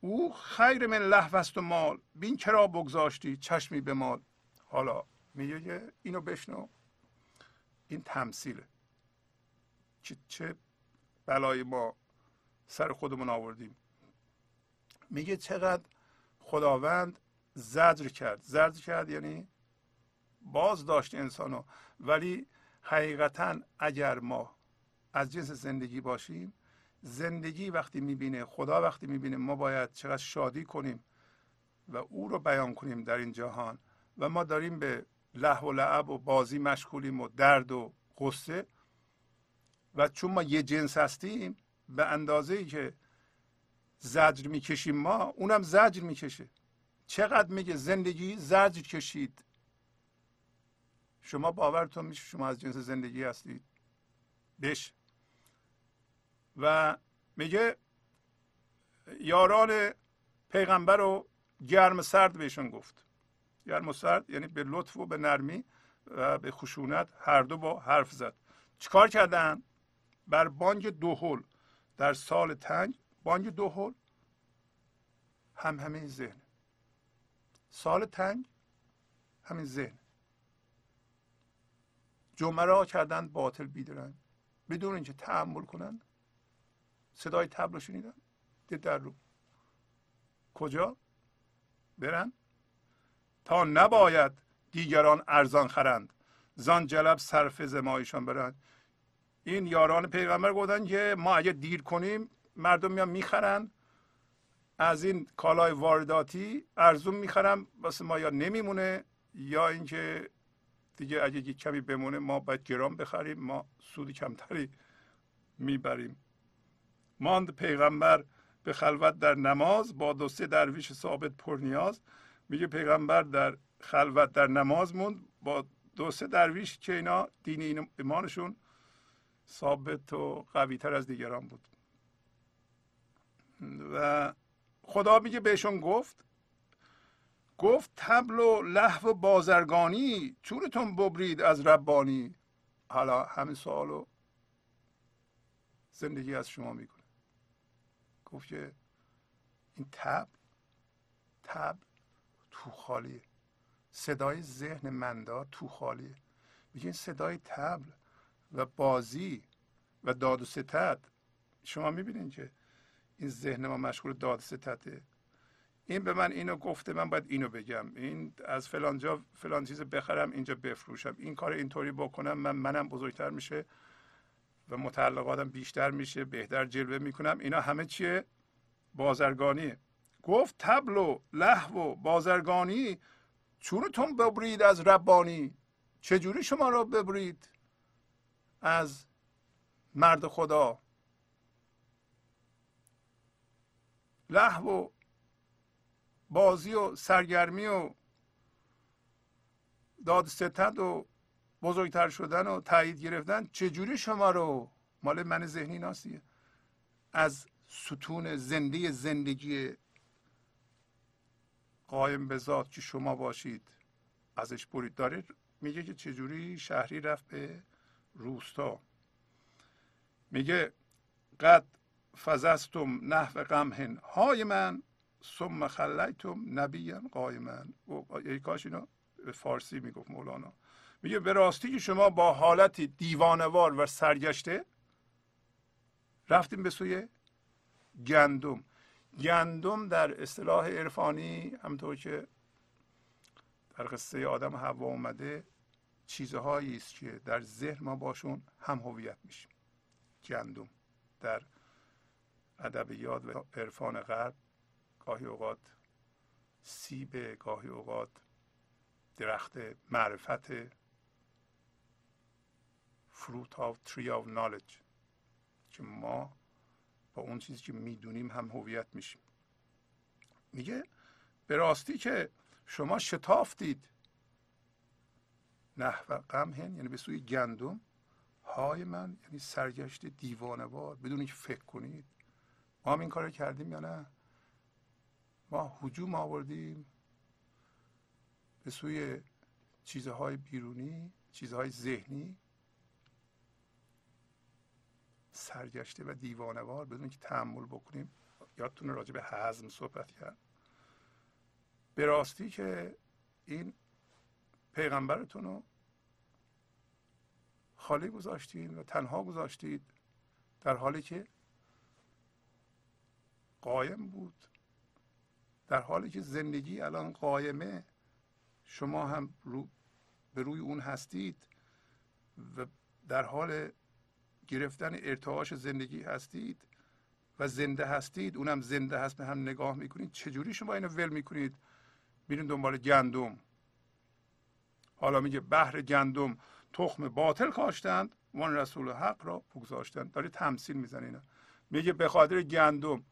او خیر من لحو و مال بین کرا بگذاشتی چشمی به مال. حالا میگه اینو بشنو. این تمثیله. چه, چه بلای ما سر خودمون آوردیم. میگه چقدر خداوند زجر کرد. زجر کرد یعنی باز داشت انسانو. ولی حقیقتا اگر ما از جنس زندگی باشیم زندگی وقتی می‌بینه خدا وقتی می‌بینه ما باید چقدر شادی کنیم و او رو بیان کنیم در این جهان و ما داریم به لحو و لعب و بازی مشغولیم و درد و قصه و چون ما یه جنس هستیم به اندازه ای که زجر می‌کشیم ما اونم زجر می‌کشه. چقدر میگه زندگی زجر کشید؟ شما باورتون میشه شما از جنس زندگی هستید. بش. و میگه یاران پیغمبر رو گرم سرد بهشون گفت. گرم و سرد یعنی به لطف و به نرمی و به خشونت هر دو با حرف زد. چیکار کردن؟ بر بانگ دوهل در سال تنگ بانگ دوهل هم همین ذهن. سال تنگ همین ذهن. جمعه را کردن باطل بیدرن بدون اینکه تحمل کنند صدای تبل رو شنیدن. در رو. کجا؟ برن. تا نباید دیگران ارزان خرند. زان جلب صرف زمایشان برند این یاران پیغمبر گفتن که ما اگه دیر کنیم مردم میان می‌خرن. از این کالای وارداتی ارزون می‌خرم واسه ما یا نمیمونه. یا اینکه دیگه اگه یک کمی بمونه ما باید گرام بخریم ما سود کمتری می‌بریم. ماند پیغمبر به خلوت در نماز با دو سه درویش ثابت پرنیاز میگه پیغمبر در خلوت در نماز موند با دو سه درویش که اینا دین ایمانشون ثابت و قوی تر از دیگران بود. و خدا میگه بهشون گفت گفت تبل و لحو بازرگانی چونتون ببرید از ربانی. حالا همین سوالو زندگی از شما می‌کنه. گفت که این تب تب تو خالیه. صدای ذهن مندار تو خالیه. میگه صدای تبل و بازی و داد و ستد. شما می‌بینید که این ذهن ما مشغول داد ستته این به من اینو گفته من باید اینو بگم. این از فلان جا فلان چیز بخرم اینجا بفروشم. این کار اینطوری بکنم من منم بزرگتر میشه و متعلقاتم بیشتر میشه بهتر جلوه می‌کنم. اینا همه چیه؟ بازرگانیه گفت تبل و لحو و بازرگانی. چونتون ببرید از ربانی؟ چجوری شما را ببرید از مرد خدا؟ لحو بازی و سرگرمی و داد ستد و بزرگتر شدن و تایید گرفتن چجوری شما رو؟ مال من ذهنی ناسیه از ستون زنده زندگی قایم به ذات که شما باشید ازش برید. دارید میگه که چجوری شهری رفت به روستا. میگه قد فزستم نحو قمهن های من. ثم خلیتم نبیا قایما ای کاش اینو به فارسی می‌گفت مولانا. میگه به راستی که شما با حالتی دیوانوار و سرگشته رفتیم به سوی گندم. گندم در اصطلاح عرفانی همطور که در قصه آدم هوا اومده چیزهایی است که در ذهن ما باشون هم هویت میشیم. گندم در ادبیات و عرفان غرب گاهی اوقات سیب گاهی اوقات درخت معرفت fruit of tree of knowledge که ما با اون چیزی که می‌دونیم هم هویت میشیم. میگه به راستی که شما شتافتید. نحو قمهن یعنی به سوی گندم. های من یعنی سرگشت دیوانوار بدون اینکه فکر کنید. ما هم این کار کردیم یا نه؟ ما حجوم آوردیم به سوی چیزهای بیرونی چیزهای ذهنی. سرگشته و دیوانوار بدون که تحمل بکنیم. یادتون راجع به حزم صحبت کرد. به راستی که این پیغمبرتون رو خالی گذاشتید و تنها گذاشتید در حالی که قایم بود. در حالی که زندگی الان قایمه شما هم رو به روی اون هستید و در حال گرفتن ارتعاش زندگی هستید و زنده هستید اونم زنده هست به هم نگاه می‌کنید چجوری شما اینو ول می‌کنید؟ میرین دنبال گندم. حالا میگه بحر گندم تخم باطل کاشتند وان رسول حق را بگذاشتند. داره تمثیل می‌زنه میگه به خاطر گندم.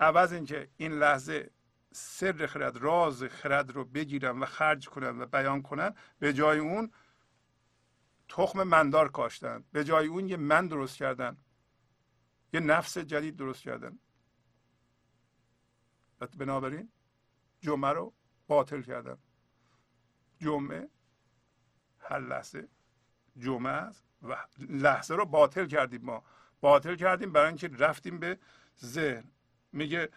عوض اینکه این لحظه سر خرد راز خرد رو بگیرن و خرج کنن و بیان کنن به جای اون تخم مندار کاشتن. به جای اون یه من درست کردن. یه نفس جدید درست کردن. بنابراین جمعه رو باطل کردن. جمعه هر لحظه جمعه است و لحظه رو باطل کردیم ما. باطل کردیم برای اینکه رفتیم به ذهن. میگه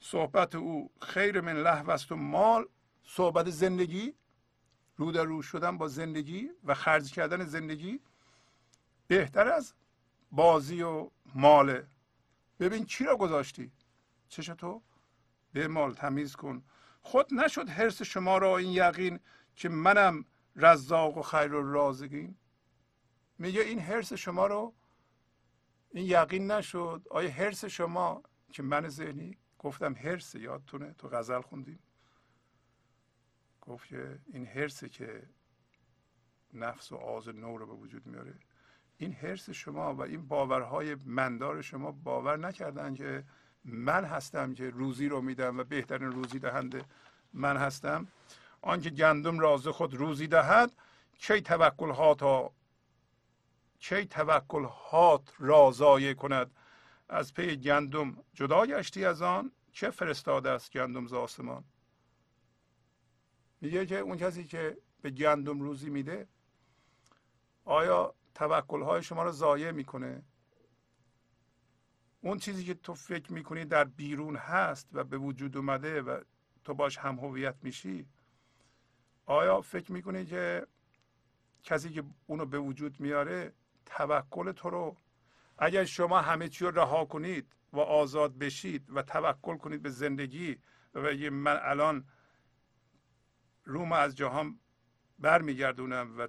صحبت او خیر من لحو است و مال. صحبت زندگی رو در شدن با زندگی و خرج کردن زندگی بهتر از بازی و ماله. ببین چی را گذاشتی؟ چش تو به مال تمیز کن. خود نشد حرس شما را این یقین که منم رزاق و خیر و رازقین میگه این حرس شما رو این یقین نشد. آیا حرس شما که من ذهنی گفتم هرس یادتونه؟ تو غزل خوندیم گفت که این هرسه که نفس و آز نو رو به وجود میاره. این هرس شما و این باورهای مندار شما باور نکردن که من هستم که روزی رو میدم و بهترین روزی دهنده من هستم. آنکه گندم راز خود روزی دهد کی توکل ها کی توکل هات را کند؟ از پی گندم جدا گشتی از آن؟ چه فرستاده است گندم ز آسمان؟ میگه که اون کسی که به گندم روزی میده آیا توکل های شما رو ضایع می‌کنه؟ اون چیزی که تو فکر می‌کنی در بیرون هست و به وجود اومده و تو باش هم هویت میشی آیا فکر می‌کنی که کسی که اونو به وجود میاره توکل تو رو اگر شما همه چی رو رها کنید و آزاد بشید و توکل کنید به زندگی و بگید من الان روم از جهان برمیگردونم و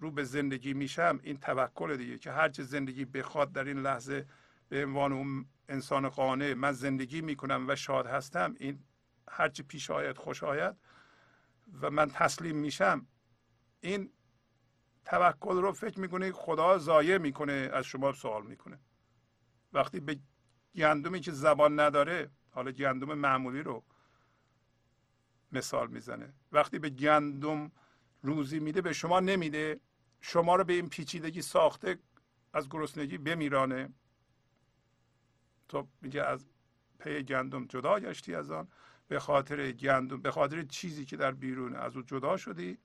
رو به زندگی میشم این توکل دیگه که هرچه زندگی بخواد در این لحظه به عنوان اون انسان قانع من زندگی می‌کنم و شاد هستم این هرچی پیش آید خوش آید و من تسلیم میشم این توکل رو فکر می‌کنه خدا ضایع می‌کنه از شما سوال می‌کنه. وقتی به گندمی که زبان نداره حالا گندم معمولی رو مثال می‌زنه. وقتی به گندم روزی میده به شما نمیده شما رو به این پیچیدگی ساخته از گرسنگی بمیرانه. تو میگه از پی گندم جدا گشتی از آن به خاطر گندم به خاطر چیزی که در بیرون از او جدا شدی.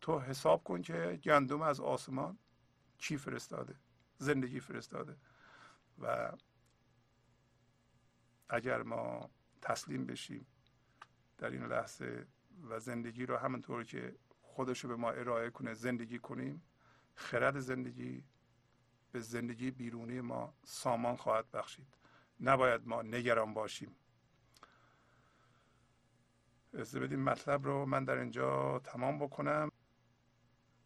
تو حساب کن که گندم از آسمان چی فرستاده زندگی فرستاده. و اگر ما تسلیم بشیم در این لحظه و زندگی رو همونطور که خودش به ما ارائه کنه زندگی کنیم خرد زندگی به زندگی بیرونی ما سامان خواهد بخشید. نباید ما نگران باشیم. از بدیم مطلب رو من در اینجا تمام بکنم.